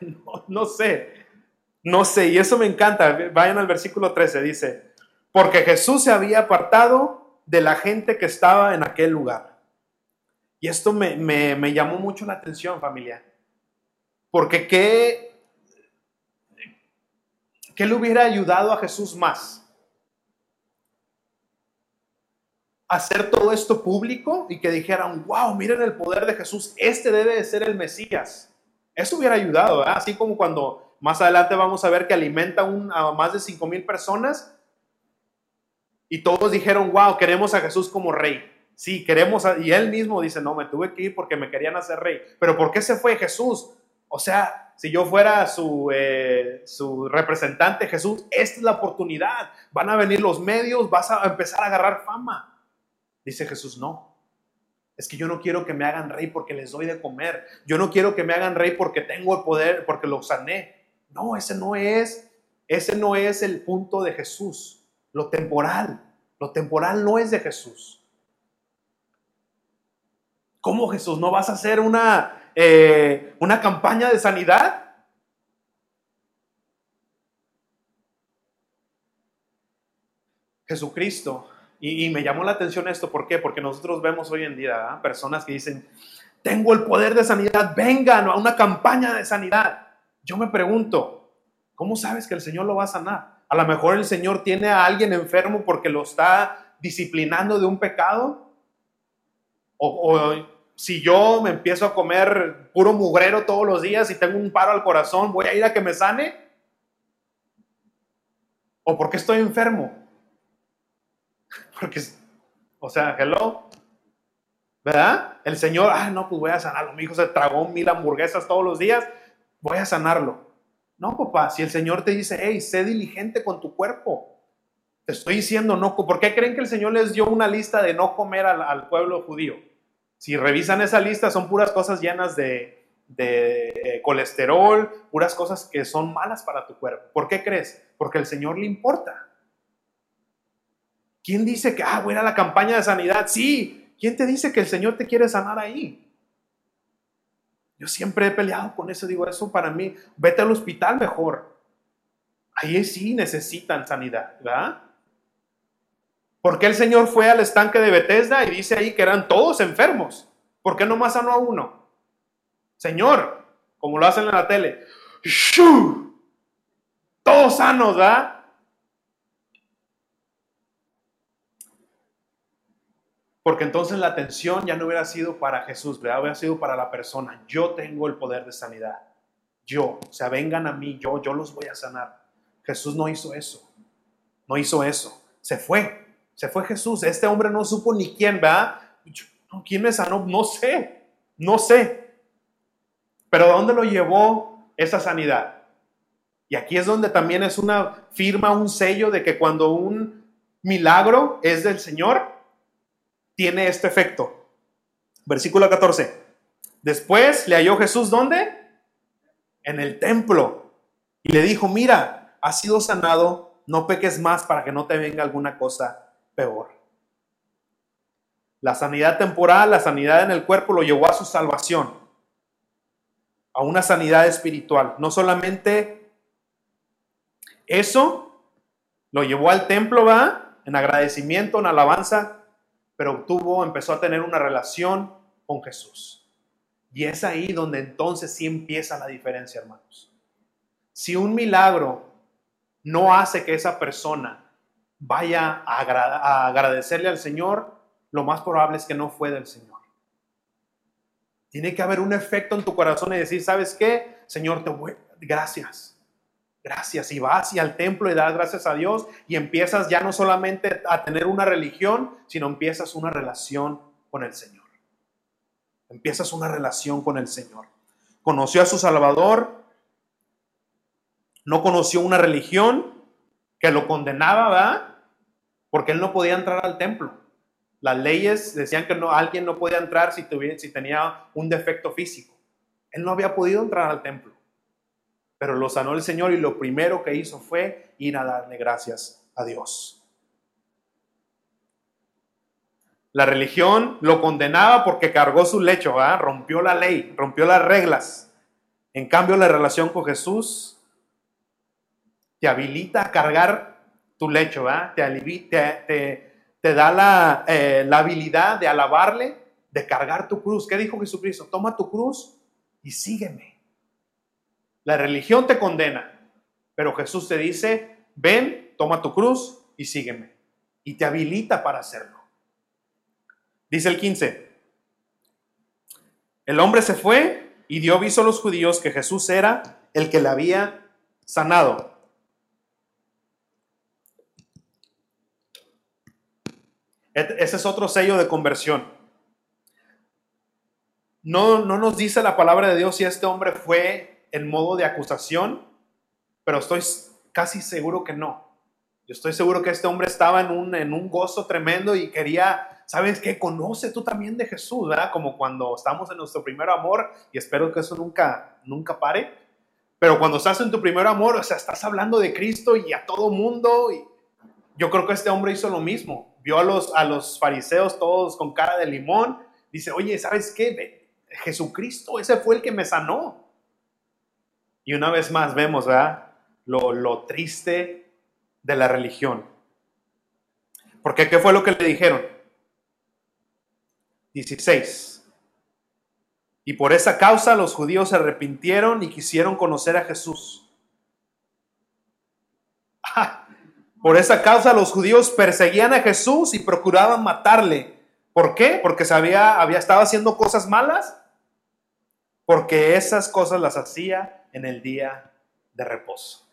no, sé, no sé, y eso me encanta. Vayan al versículo 13, dice, porque Jesús se había apartado de la gente que estaba en aquel lugar. Y esto me, me llamó mucho la atención, familia. Porque ¿qué, ¿qué le hubiera ayudado a Jesús más? hacer todo esto público y que dijeran, wow, miren el poder de Jesús, este debe de ser el Mesías. Eso hubiera ayudado, así como cuando más adelante vamos a ver que alimenta a más de 5 mil personas y todos dijeron, wow, queremos a Jesús como rey. Sí, queremos, y él mismo dice, no, me tuve que ir porque me querían hacer rey. Pero ¿por qué se fue Jesús? O sea, si yo fuera su, eh, su representante, Jesús, esta es la oportunidad. Van a venir los medios, vas a empezar a agarrar fama. Dice Jesús, no. Es que yo no quiero que me hagan rey porque les doy de comer. Yo no quiero que me hagan rey porque tengo el poder, porque lo sané. No, ese no es, ese no es el punto de Jesús. Lo temporal, lo temporal no es de Jesús. ¿Cómo Jesús? ¿No vas a hacer una, eh, una campaña de sanidad? Jesucristo y, me llamó la atención esto, ¿por qué? Porque nosotros vemos hoy en día personas que dicen, tengo el poder de sanidad, vengan a una campaña de sanidad. Yo me pregunto, ¿cómo sabes que el Señor lo va a sanar? A lo mejor el Señor tiene a alguien enfermo porque lo está disciplinando de un pecado. O, si yo me empiezo a comer puro mugrero todos los días y tengo un paro al corazón, ¿voy a ir a que me sane? ¿O porque estoy enfermo? Porque, o sea, hello, ¿verdad? El Señor, ah, no, pues voy a sanarlo. Mi hijo se tragó mil hamburguesas todos los días, voy a sanarlo. No, papá, si el Señor te dice, hey, sé diligente con tu cuerpo. Te estoy diciendo, no, ¿por qué creen que el Señor les dio una lista de no comer al, pueblo judío? Si revisan esa lista, son puras cosas llenas de, de eh, colesterol, puras cosas que son malas para tu cuerpo. ¿Por qué crees? Porque el Señor le importa. ¿Quién dice que, ah, voy a ir a la campaña de sanidad? Sí. ¿Quién te dice que el Señor te quiere sanar ahí? Yo siempre he peleado con eso. Digo, eso para mí, vete al hospital mejor. Ahí sí necesitan sanidad, ¿verdad? Porque el Señor fue al estanque de Bethesda y dice ahí que eran todos enfermos? ¿Por qué nomás sanó a uno? Señor, como lo hacen en la tele, todos sanos, ¿verdad? Porque entonces la atención ya no hubiera sido para Jesús, ¿verdad? Hubiera sido para la persona. Yo tengo el poder de sanidad. Yo, o sea, vengan a mí, yo, yo los voy a sanar. Jesús no hizo eso. No hizo eso. Se fue. Se fue Jesús. Este hombre no supo ni quién, ¿verdad? ¿Quién me sanó? No sé. No sé. Pero ¿dónde lo llevó esa sanidad? Y aquí es donde también es una firma, un sello de que cuando un milagro es del Señor, tiene este efecto. Versículo 14. Después le halló Jesús ¿dónde? En el templo. Y le dijo, mira, has sido sanado, no peques más para que no te venga alguna cosa peor. La sanidad temporal, la sanidad en el cuerpo lo llevó a su salvación, a una sanidad espiritual. No solamente eso, lo llevó al templo, va, en agradecimiento, en alabanza, pero tuvo, empezó a tener una relación con Jesús. Y es ahí donde entonces sí empieza la diferencia, hermanos. Si un milagro no hace que esa persona vaya a, agra- a agradecerle al Señor, lo más probable es que no fue del Señor. Tiene que haber un efecto en tu corazón y decir, ¿sabes qué? Señor, te voy, gracias. Gracias. Y vas y al templo y das gracias a Dios y empiezas ya no solamente a tener una religión, sino empiezas una relación con el Señor. Empiezas una relación con el Señor. Conoció a su Salvador, no conoció una religión que lo condenaba, ¿verdad? Porque él no podía entrar al templo. Las leyes decían que alguien no podía entrar si, tuviera, tenía un defecto físico. Él no había podido entrar al templo. Pero lo sanó el Señor y lo primero que hizo fue ir a darle gracias a Dios. La religión lo condenaba porque cargó su lecho, ¿verdad? rompió la ley, rompió las reglas. En cambio, la relación con Jesús te habilita a cargar tu lecho, ¿verdad? Te, alivi- te, te- te da la, eh, la habilidad de alabarle, de cargar tu cruz. ¿Qué dijo Jesucristo? Toma tu cruz y sígueme. La religión te condena, pero Jesús te dice, ven, toma tu cruz y sígueme. Y te habilita para hacerlo. Dice el 15, el hombre se fue y dio aviso a los judíos que Jesús era el que le había sanado. Ese es otro sello de conversión. No, no nos dice la palabra de Dios si este hombre fue en modo de acusación, pero estoy casi seguro que no. Yo estoy seguro que este hombre estaba en un, en un gozo tremendo y quería, ¿sabes qué? Conoce tú también de Jesús, ¿verdad? Como cuando estamos en nuestro primer amor y espero que eso nunca, nunca pare. Pero cuando estás en tu primer amor, o sea, estás hablando de Cristo y a todo mundo. Y yo creo que este hombre hizo lo mismo. Vio a los, a los fariseos todos con cara de limón. Dice, oye, ¿sabes qué? Jesucristo, ese fue el que me sanó. Y una vez más vemos, ¿verdad? Lo, lo triste de la religión. Porque ¿qué fue lo que le dijeron? 16. Y por esa causa los judíos se arrepintieron y quisieron conocer a Jesús. Ah, Por esa causa los judíos perseguían a Jesús y procuraban matarle. ¿Por qué? Porque sabía, había estado haciendo cosas malas. Porque esas cosas las hacía en el día de reposo.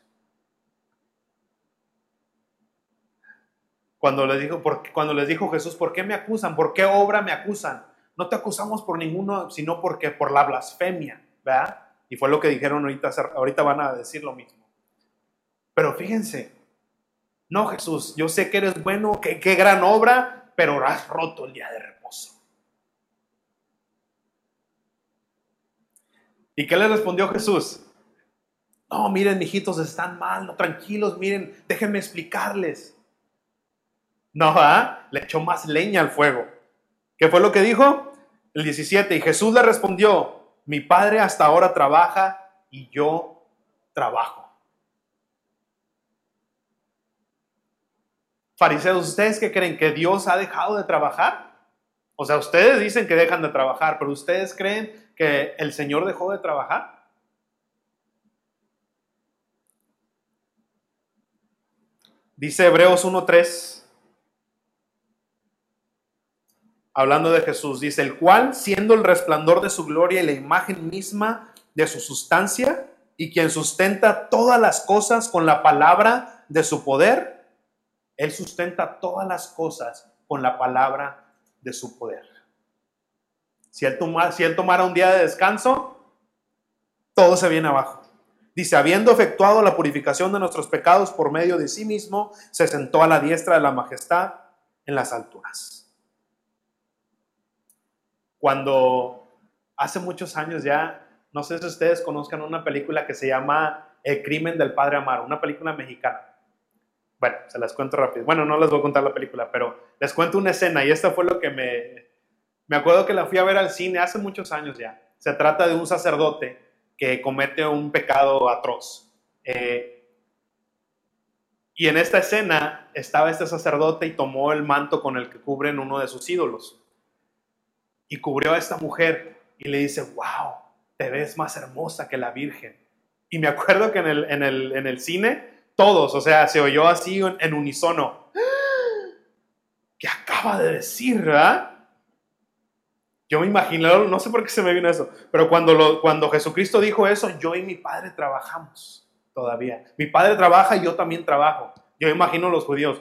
Cuando les dijo, cuando les dijo Jesús, ¿por qué me acusan? ¿Por qué obra me acusan? No te acusamos por ninguno, sino porque por la blasfemia, ¿verdad? Y fue lo que dijeron ahorita, ahorita van a decir lo mismo. Pero fíjense, no Jesús, yo sé que eres bueno, que qué gran obra, pero has roto el día de reposo. ¿Y qué le respondió Jesús? No, miren, mijitos, están mal, no, tranquilos, miren, déjenme explicarles. No, ¿ah? le echó más leña al fuego. ¿Qué fue lo que dijo? El 17, y Jesús le respondió, mi padre hasta ahora trabaja y yo trabajo. Fariseos, ¿ustedes qué creen? ¿Que Dios ha dejado de trabajar? O sea, ustedes dicen que dejan de trabajar, pero ¿ustedes creen que el Señor dejó de trabajar? Dice Hebreos 1.3, hablando de Jesús, dice, el cual, siendo el resplandor de su gloria y la imagen misma de su sustancia, y quien sustenta todas las cosas con la palabra de su poder, él sustenta todas las cosas con la palabra de su poder. Si él, toma, si él tomara un día de descanso, todo se viene abajo. Dice, habiendo efectuado la purificación de nuestros pecados por medio de sí mismo, se sentó a la diestra de la majestad en las alturas. Cuando hace muchos años ya, no sé si ustedes conozcan una película que se llama El crimen del padre Amaro, una película mexicana. Bueno, se las cuento rápido. Bueno, no les voy a contar la película, pero les cuento una escena y esta fue lo que me... Me acuerdo que la fui a ver al cine hace muchos años ya. Se trata de un sacerdote que comete un pecado atroz. Eh, y en esta escena estaba este sacerdote y tomó el manto con el que cubren uno de sus ídolos. Y cubrió a esta mujer y le dice, wow, te ves más hermosa que la Virgen. Y me acuerdo que en el, en el, en el cine todos, o sea, se oyó así en, unisono. ¿Qué acaba de decir, verdad? Yo me imagino, no sé por qué se me vino eso, pero cuando, cuando Jesucristo dijo eso, yo y mi padre trabajamos todavía. Mi padre trabaja y yo también trabajo. Yo imagino los judíos.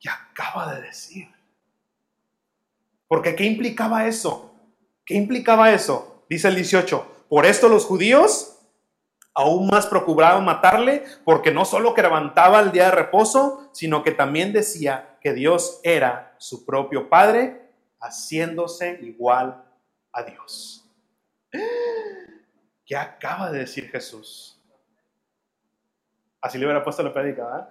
¿Qué acaba de decir? Porque ¿qué implicaba eso? ¿Qué implicaba eso? Dice el 18. Por esto los judíos aún más procuraban matarle, porque no solo que levantaba el día de reposo, sino que también decía que Dios era su propio Padre haciéndose igual a Dios. ¿Qué acaba de decir Jesús? Así le hubiera puesto la ¿verdad?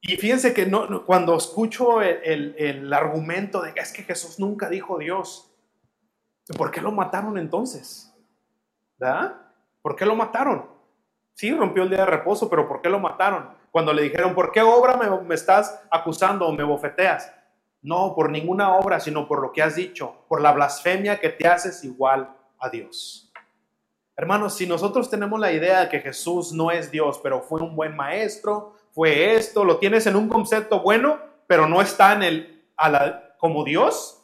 Y fíjense que no, cuando escucho el, el, argumento de que es que Jesús nunca dijo Dios, ¿por qué lo mataron entonces? ¿Verdad? ¿Por qué lo mataron? Sí, rompió el día de reposo, pero ¿por qué lo mataron? Cuando le dijeron, ¿por qué obra me, estás acusando o me bofeteas? No, por ninguna obra, sino por lo que has dicho, por la blasfemia que te haces igual a Dios. Hermanos, si nosotros tenemos la idea de que Jesús no es Dios, pero fue un buen maestro, fue esto, lo tienes en un concepto bueno, pero no está en el a como Dios,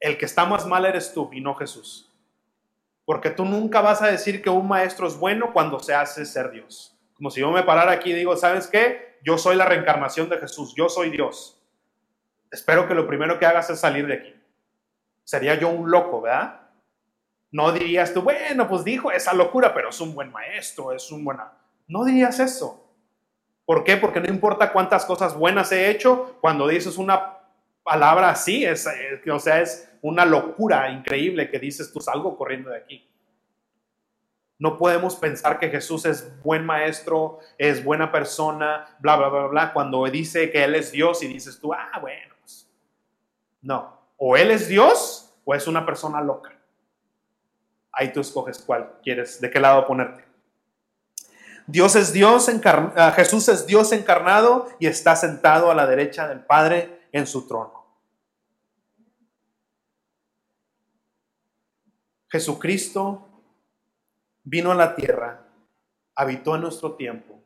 el que está más mal eres tú y no Jesús. Porque tú nunca vas a decir que un maestro es bueno cuando se hace ser Dios. Como si yo me parara aquí y digo, ¿sabes qué? Yo soy la reencarnación de Jesús, yo soy Dios. Espero que lo primero que hagas es salir de aquí. Sería yo un loco, ¿verdad? No dirías tú, bueno, pues dijo esa locura, pero es un buen maestro, es un buena. No dirías eso. ¿Por qué? Porque no importa cuántas cosas buenas he hecho, cuando dices una palabra así, es, o sea, es una locura increíble que dices tú salgo corriendo de aquí. No podemos pensar que Jesús es buen maestro, es buena persona, bla, bla, bla, bla, cuando dice que Él es Dios y dices tú, ah, bueno, pues. No, o Él es Dios o es una persona loca. Ahí tú escoges cuál quieres, de qué lado ponerte. Dios es Dios, ah, Jesús es Dios encarnado y está sentado a la derecha del Padre en su trono. Jesucristo vino a la tierra, habitó en nuestro tiempo,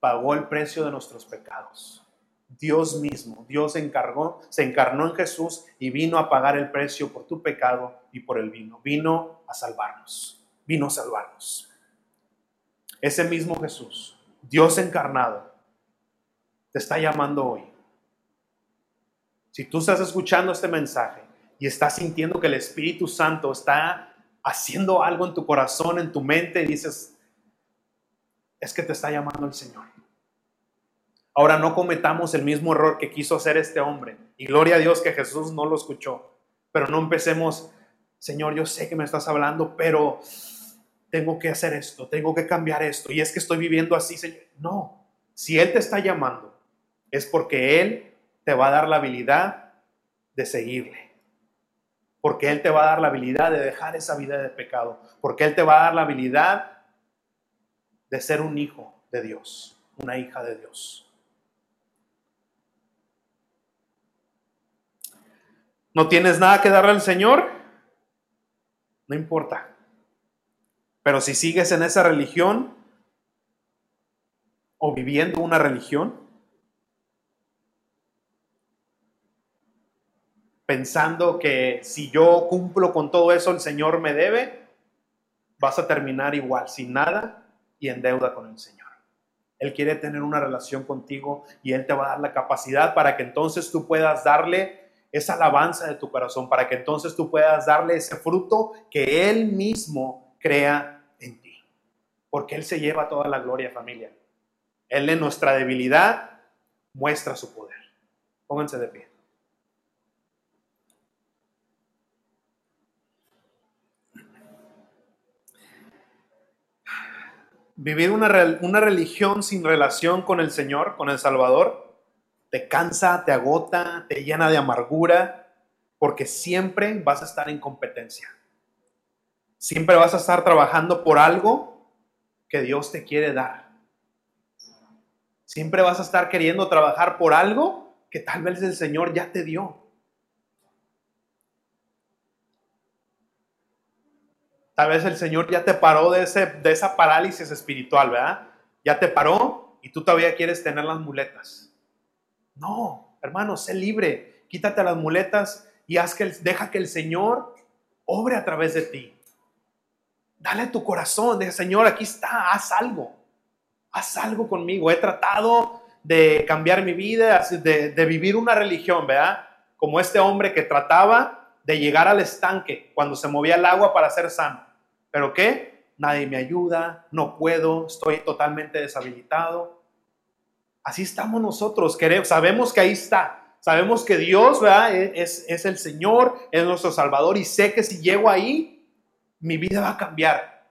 pagó el precio de nuestros pecados. Dios mismo, Dios encargó, se encarnó en Jesús y vino a pagar el precio por tu pecado y por el vino. Vino a salvarnos, vino a salvarnos. Ese mismo Jesús, Dios encarnado, te está llamando hoy. Si tú estás escuchando este mensaje y estás sintiendo que el Espíritu Santo está haciendo algo en tu corazón, en tu mente, dices, es que te está llamando el Señor. Ahora no cometamos el mismo error que quiso hacer este hombre. Y gloria a Dios que Jesús no lo escuchó. Pero no empecemos, Señor, yo sé que me estás hablando, pero tengo que hacer esto, tengo que cambiar esto. Y es que estoy viviendo así, Señor. No, si Él te está llamando, es porque Él te va a dar la habilidad de seguirle porque Él te va a dar la habilidad de dejar esa vida de pecado, porque Él te va a dar la habilidad de ser un hijo de Dios, una hija de Dios. ¿No tienes nada que darle al Señor? No importa. Pero si sigues en esa religión o viviendo una religión, pensando que si yo cumplo con todo eso, el Señor me debe, vas a terminar igual, sin nada y en deuda con el Señor. Él quiere tener una relación contigo y Él te va a dar la capacidad para que entonces tú puedas darle esa alabanza de tu corazón, para que entonces tú puedas darle ese fruto que Él mismo crea en ti. Porque Él se lleva toda la gloria, familia. Él en nuestra debilidad muestra su poder. Pónganse de pie. Vivir una, una religión sin relación con el Señor, con el Salvador, te cansa, te agota, te llena de amargura, porque siempre vas a estar en competencia. Siempre vas a estar trabajando por algo que Dios te quiere dar. Siempre vas a estar queriendo trabajar por algo que tal vez el Señor ya te dio. Tal vez el Señor ya te paró de, ese, de esa parálisis espiritual, ¿verdad? Ya te paró y tú todavía quieres tener las muletas. No, hermano, sé libre. Quítate las muletas y haz que, deja que el Señor obre a través de ti. Dale tu corazón, de Señor, aquí está, haz algo. Haz algo conmigo. He tratado de cambiar mi vida, de, de vivir una religión, ¿verdad? Como este hombre que trataba de llegar al estanque cuando se movía el agua para ser sano. ¿Pero qué? Nadie me ayuda, no puedo, estoy totalmente deshabilitado. Así estamos nosotros, queremos, sabemos que ahí está, sabemos que Dios ¿verdad? E, es, es el Señor, es nuestro Salvador y sé que si llego ahí, mi vida va a cambiar.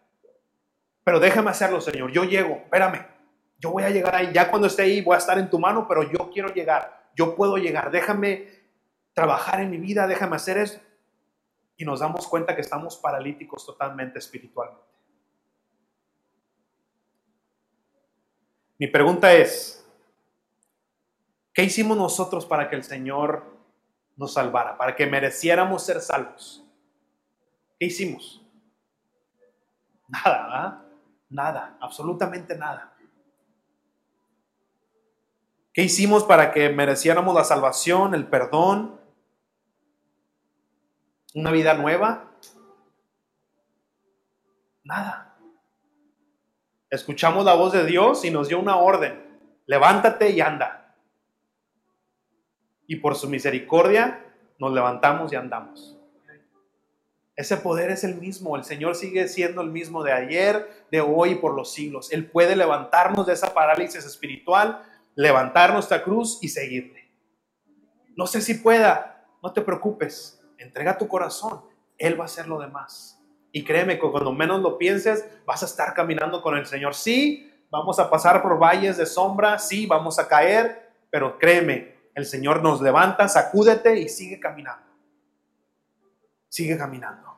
Pero déjame hacerlo, Señor, yo llego, espérame, yo voy a llegar ahí, ya cuando esté ahí voy a estar en tu mano, pero yo quiero llegar, yo puedo llegar, déjame trabajar en mi vida, déjame hacer eso. Y nos damos cuenta que estamos paralíticos totalmente espiritualmente. Mi pregunta es, ¿qué hicimos nosotros para que el Señor nos salvara, para que mereciéramos ser salvos? ¿Qué hicimos? Nada. Nada, absolutamente nada. ¿Qué hicimos para que mereciéramos la salvación, el perdón, una vida nueva? Nada. Escuchamos la voz de Dios y nos dio una orden. Levántate y anda. Y por su misericordia nos levantamos y andamos. Ese poder es el mismo. El Señor sigue siendo el mismo de ayer, de hoy y por los siglos. Él puede levantarnos de esa parálisis espiritual, levantar nuestra cruz y seguirle. No sé si pueda, no te preocupes. Entrega tu corazón. Él va a hacer lo demás. Y créeme que cuando menos lo pienses, vas a estar caminando con el Señor. Sí, vamos a pasar por valles de sombra, sí, vamos a caer, pero créeme, el Señor nos levanta, sacúdete y sigue caminando. Sigue caminando.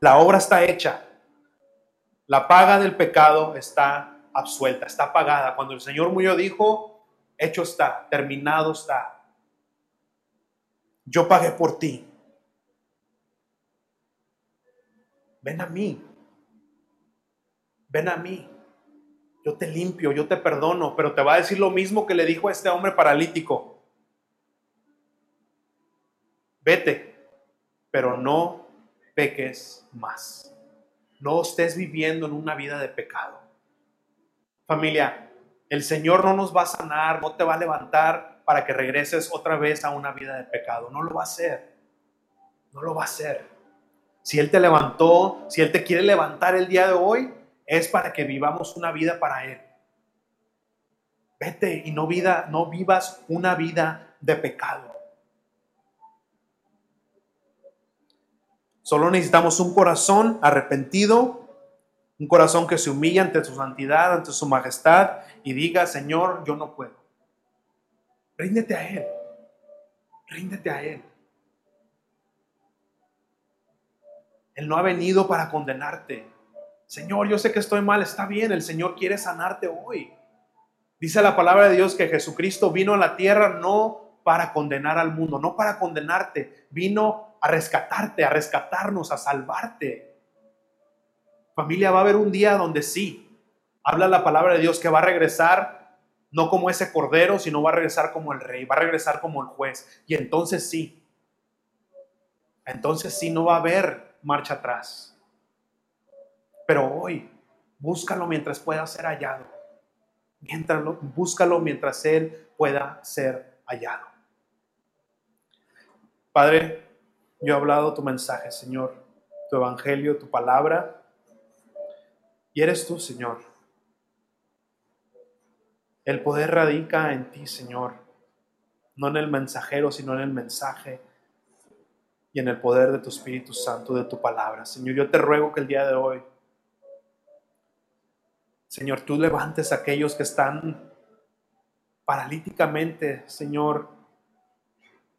La obra está hecha. La paga del pecado está absuelta, está pagada. Cuando el Señor murió dijo, hecho está, terminado está. Yo pagué por ti. Ven a mí. Ven a mí. Yo te limpio, yo te perdono, pero te va a decir lo mismo que le dijo a este hombre paralítico. Vete, pero no peques más. No estés viviendo en una vida de pecado. Familia, el Señor no nos va a sanar, no te va a levantar para que regreses otra vez a una vida de pecado. No lo va a hacer. No lo va a hacer. Si Él te levantó, si Él te quiere levantar el día de hoy, es para que vivamos una vida para Él. Vete y no, vida, no vivas una vida de pecado. Solo necesitamos un corazón arrepentido, un corazón que se humilla ante su santidad, ante su majestad y diga, Señor, yo no puedo. Ríndete a Él. Ríndete a Él. Él no ha venido para condenarte. Señor, yo sé que estoy mal, está bien, el Señor quiere sanarte hoy. Dice la palabra de Dios que Jesucristo vino a la tierra no para condenar al mundo, no para condenarte, vino a rescatarte, a rescatarnos, a salvarte. Familia, va a haber un día donde sí, habla la palabra de Dios que va a regresar no como ese cordero, sino va a regresar como el rey, va a regresar como el juez. Y entonces sí, entonces sí no va a haber marcha atrás. Pero hoy, búscalo mientras pueda ser hallado. Mientras búscalo mientras Él pueda ser hallado. Padre, yo he hablado tu mensaje, Señor, tu evangelio, tu palabra. Y eres tú, Señor. El poder radica en ti, Señor. No en el mensajero, sino en el mensaje y en el poder de tu Espíritu Santo, de tu palabra. Señor, yo te ruego que el día de hoy, Señor, tú levantes a aquellos que están paralíticamente, Señor,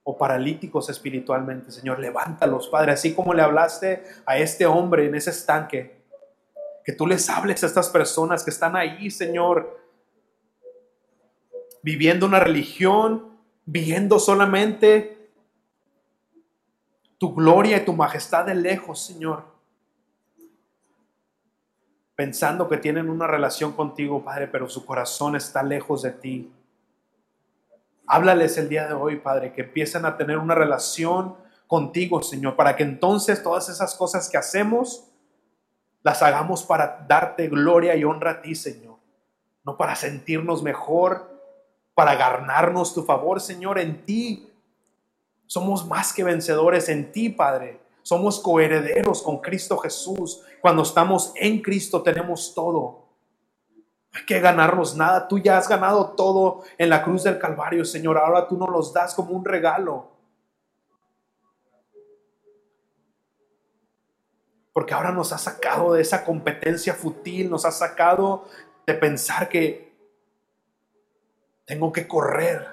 o paralíticos espiritualmente, Señor. Levántalos, Padre, así como le hablaste a este hombre en ese estanque. Que tú les hables a estas personas que están ahí, Señor, viviendo una religión, viendo solamente tu gloria y tu majestad de lejos, Señor. pensando que tienen una relación contigo, Padre, pero su corazón está lejos de ti. Háblales el día de hoy, Padre, que empiecen a tener una relación contigo, Señor, para que entonces todas esas cosas que hacemos las hagamos para darte gloria y honra a ti, Señor. No para sentirnos mejor, para ganarnos tu favor, Señor, en ti. Somos más que vencedores en ti, Padre. Somos coherederos con Cristo Jesús. Cuando estamos en Cristo tenemos todo. No hay que ganarnos nada. Tú ya has ganado todo en la cruz del Calvario, Señor. Ahora tú nos los das como un regalo. Porque ahora nos ha sacado de esa competencia futil, nos ha sacado de pensar que tengo que correr.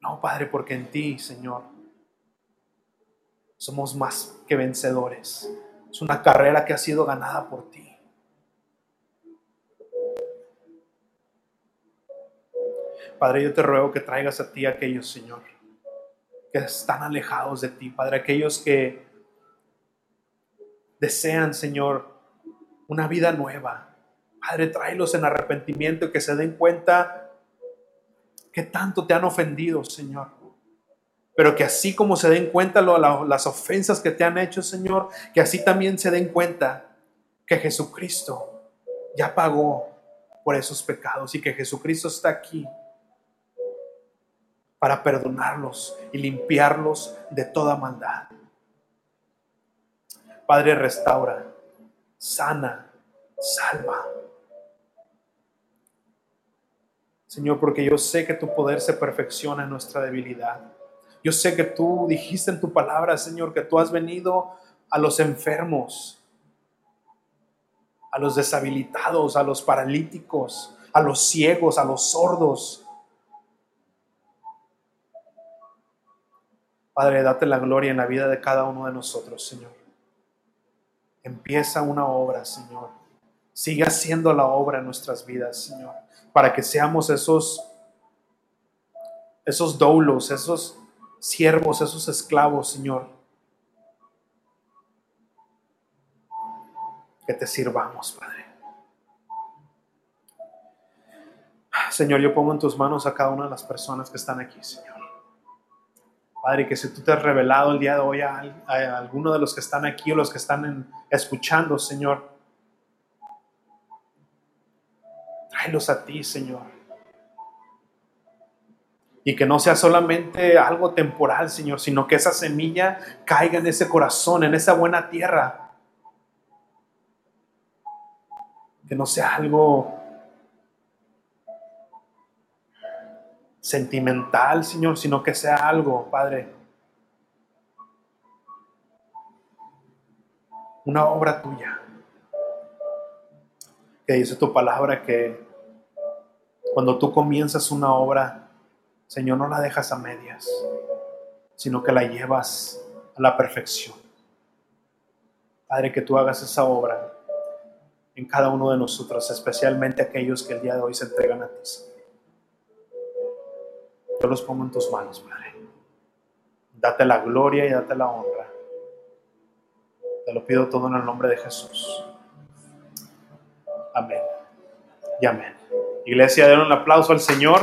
No, Padre, porque en ti, Señor, somos más que vencedores. Es una carrera que ha sido ganada por ti. Padre, yo te ruego que traigas a ti a aquellos, Señor, que están alejados de ti, Padre, aquellos que desean, Señor, una vida nueva. Padre, tráelos en arrepentimiento y que se den cuenta que tanto te han ofendido, Señor. Pero que así como se den cuenta las ofensas que te han hecho, Señor, que así también se den cuenta que Jesucristo ya pagó por esos pecados y que Jesucristo está aquí para perdonarlos y limpiarlos de toda maldad. Padre, restaura, sana, salva. Señor, porque yo sé que tu poder se perfecciona en nuestra debilidad. Yo sé que tú dijiste en tu palabra, Señor, que tú has venido a los enfermos, a los deshabilitados, a los paralíticos, a los ciegos, a los sordos. Padre, date la gloria en la vida de cada uno de nosotros, Señor. Empieza una obra, Señor. Sigue haciendo la obra en nuestras vidas, Señor, para que seamos esos esos doulos, esos siervos, esos esclavos, Señor. Que te sirvamos, Padre. Señor, yo pongo en tus manos a cada una de las personas que están aquí, Señor. Padre, que si tú te has revelado el día de hoy a, alguno de los que están aquí o los que están escuchando, Señor, tráelos a ti, Señor. Y que no sea solamente algo temporal, Señor, sino que esa semilla caiga en ese corazón, en esa buena tierra. Que no sea algo sentimental, Señor, sino que sea algo, Padre, una obra tuya. Que dice tu palabra que cuando tú comienzas una obra, Señor, no la dejas a medias, sino que la llevas a la perfección. Padre, que tú hagas esa obra en cada uno de nosotros, especialmente aquellos que el día de hoy se entregan a ti. Yo los pongo en tus manos, Padre. Date la gloria y date la honra. Te lo pido todo en el nombre de Jesús. Amén. Y amén. Iglesia, den un aplauso al Señor.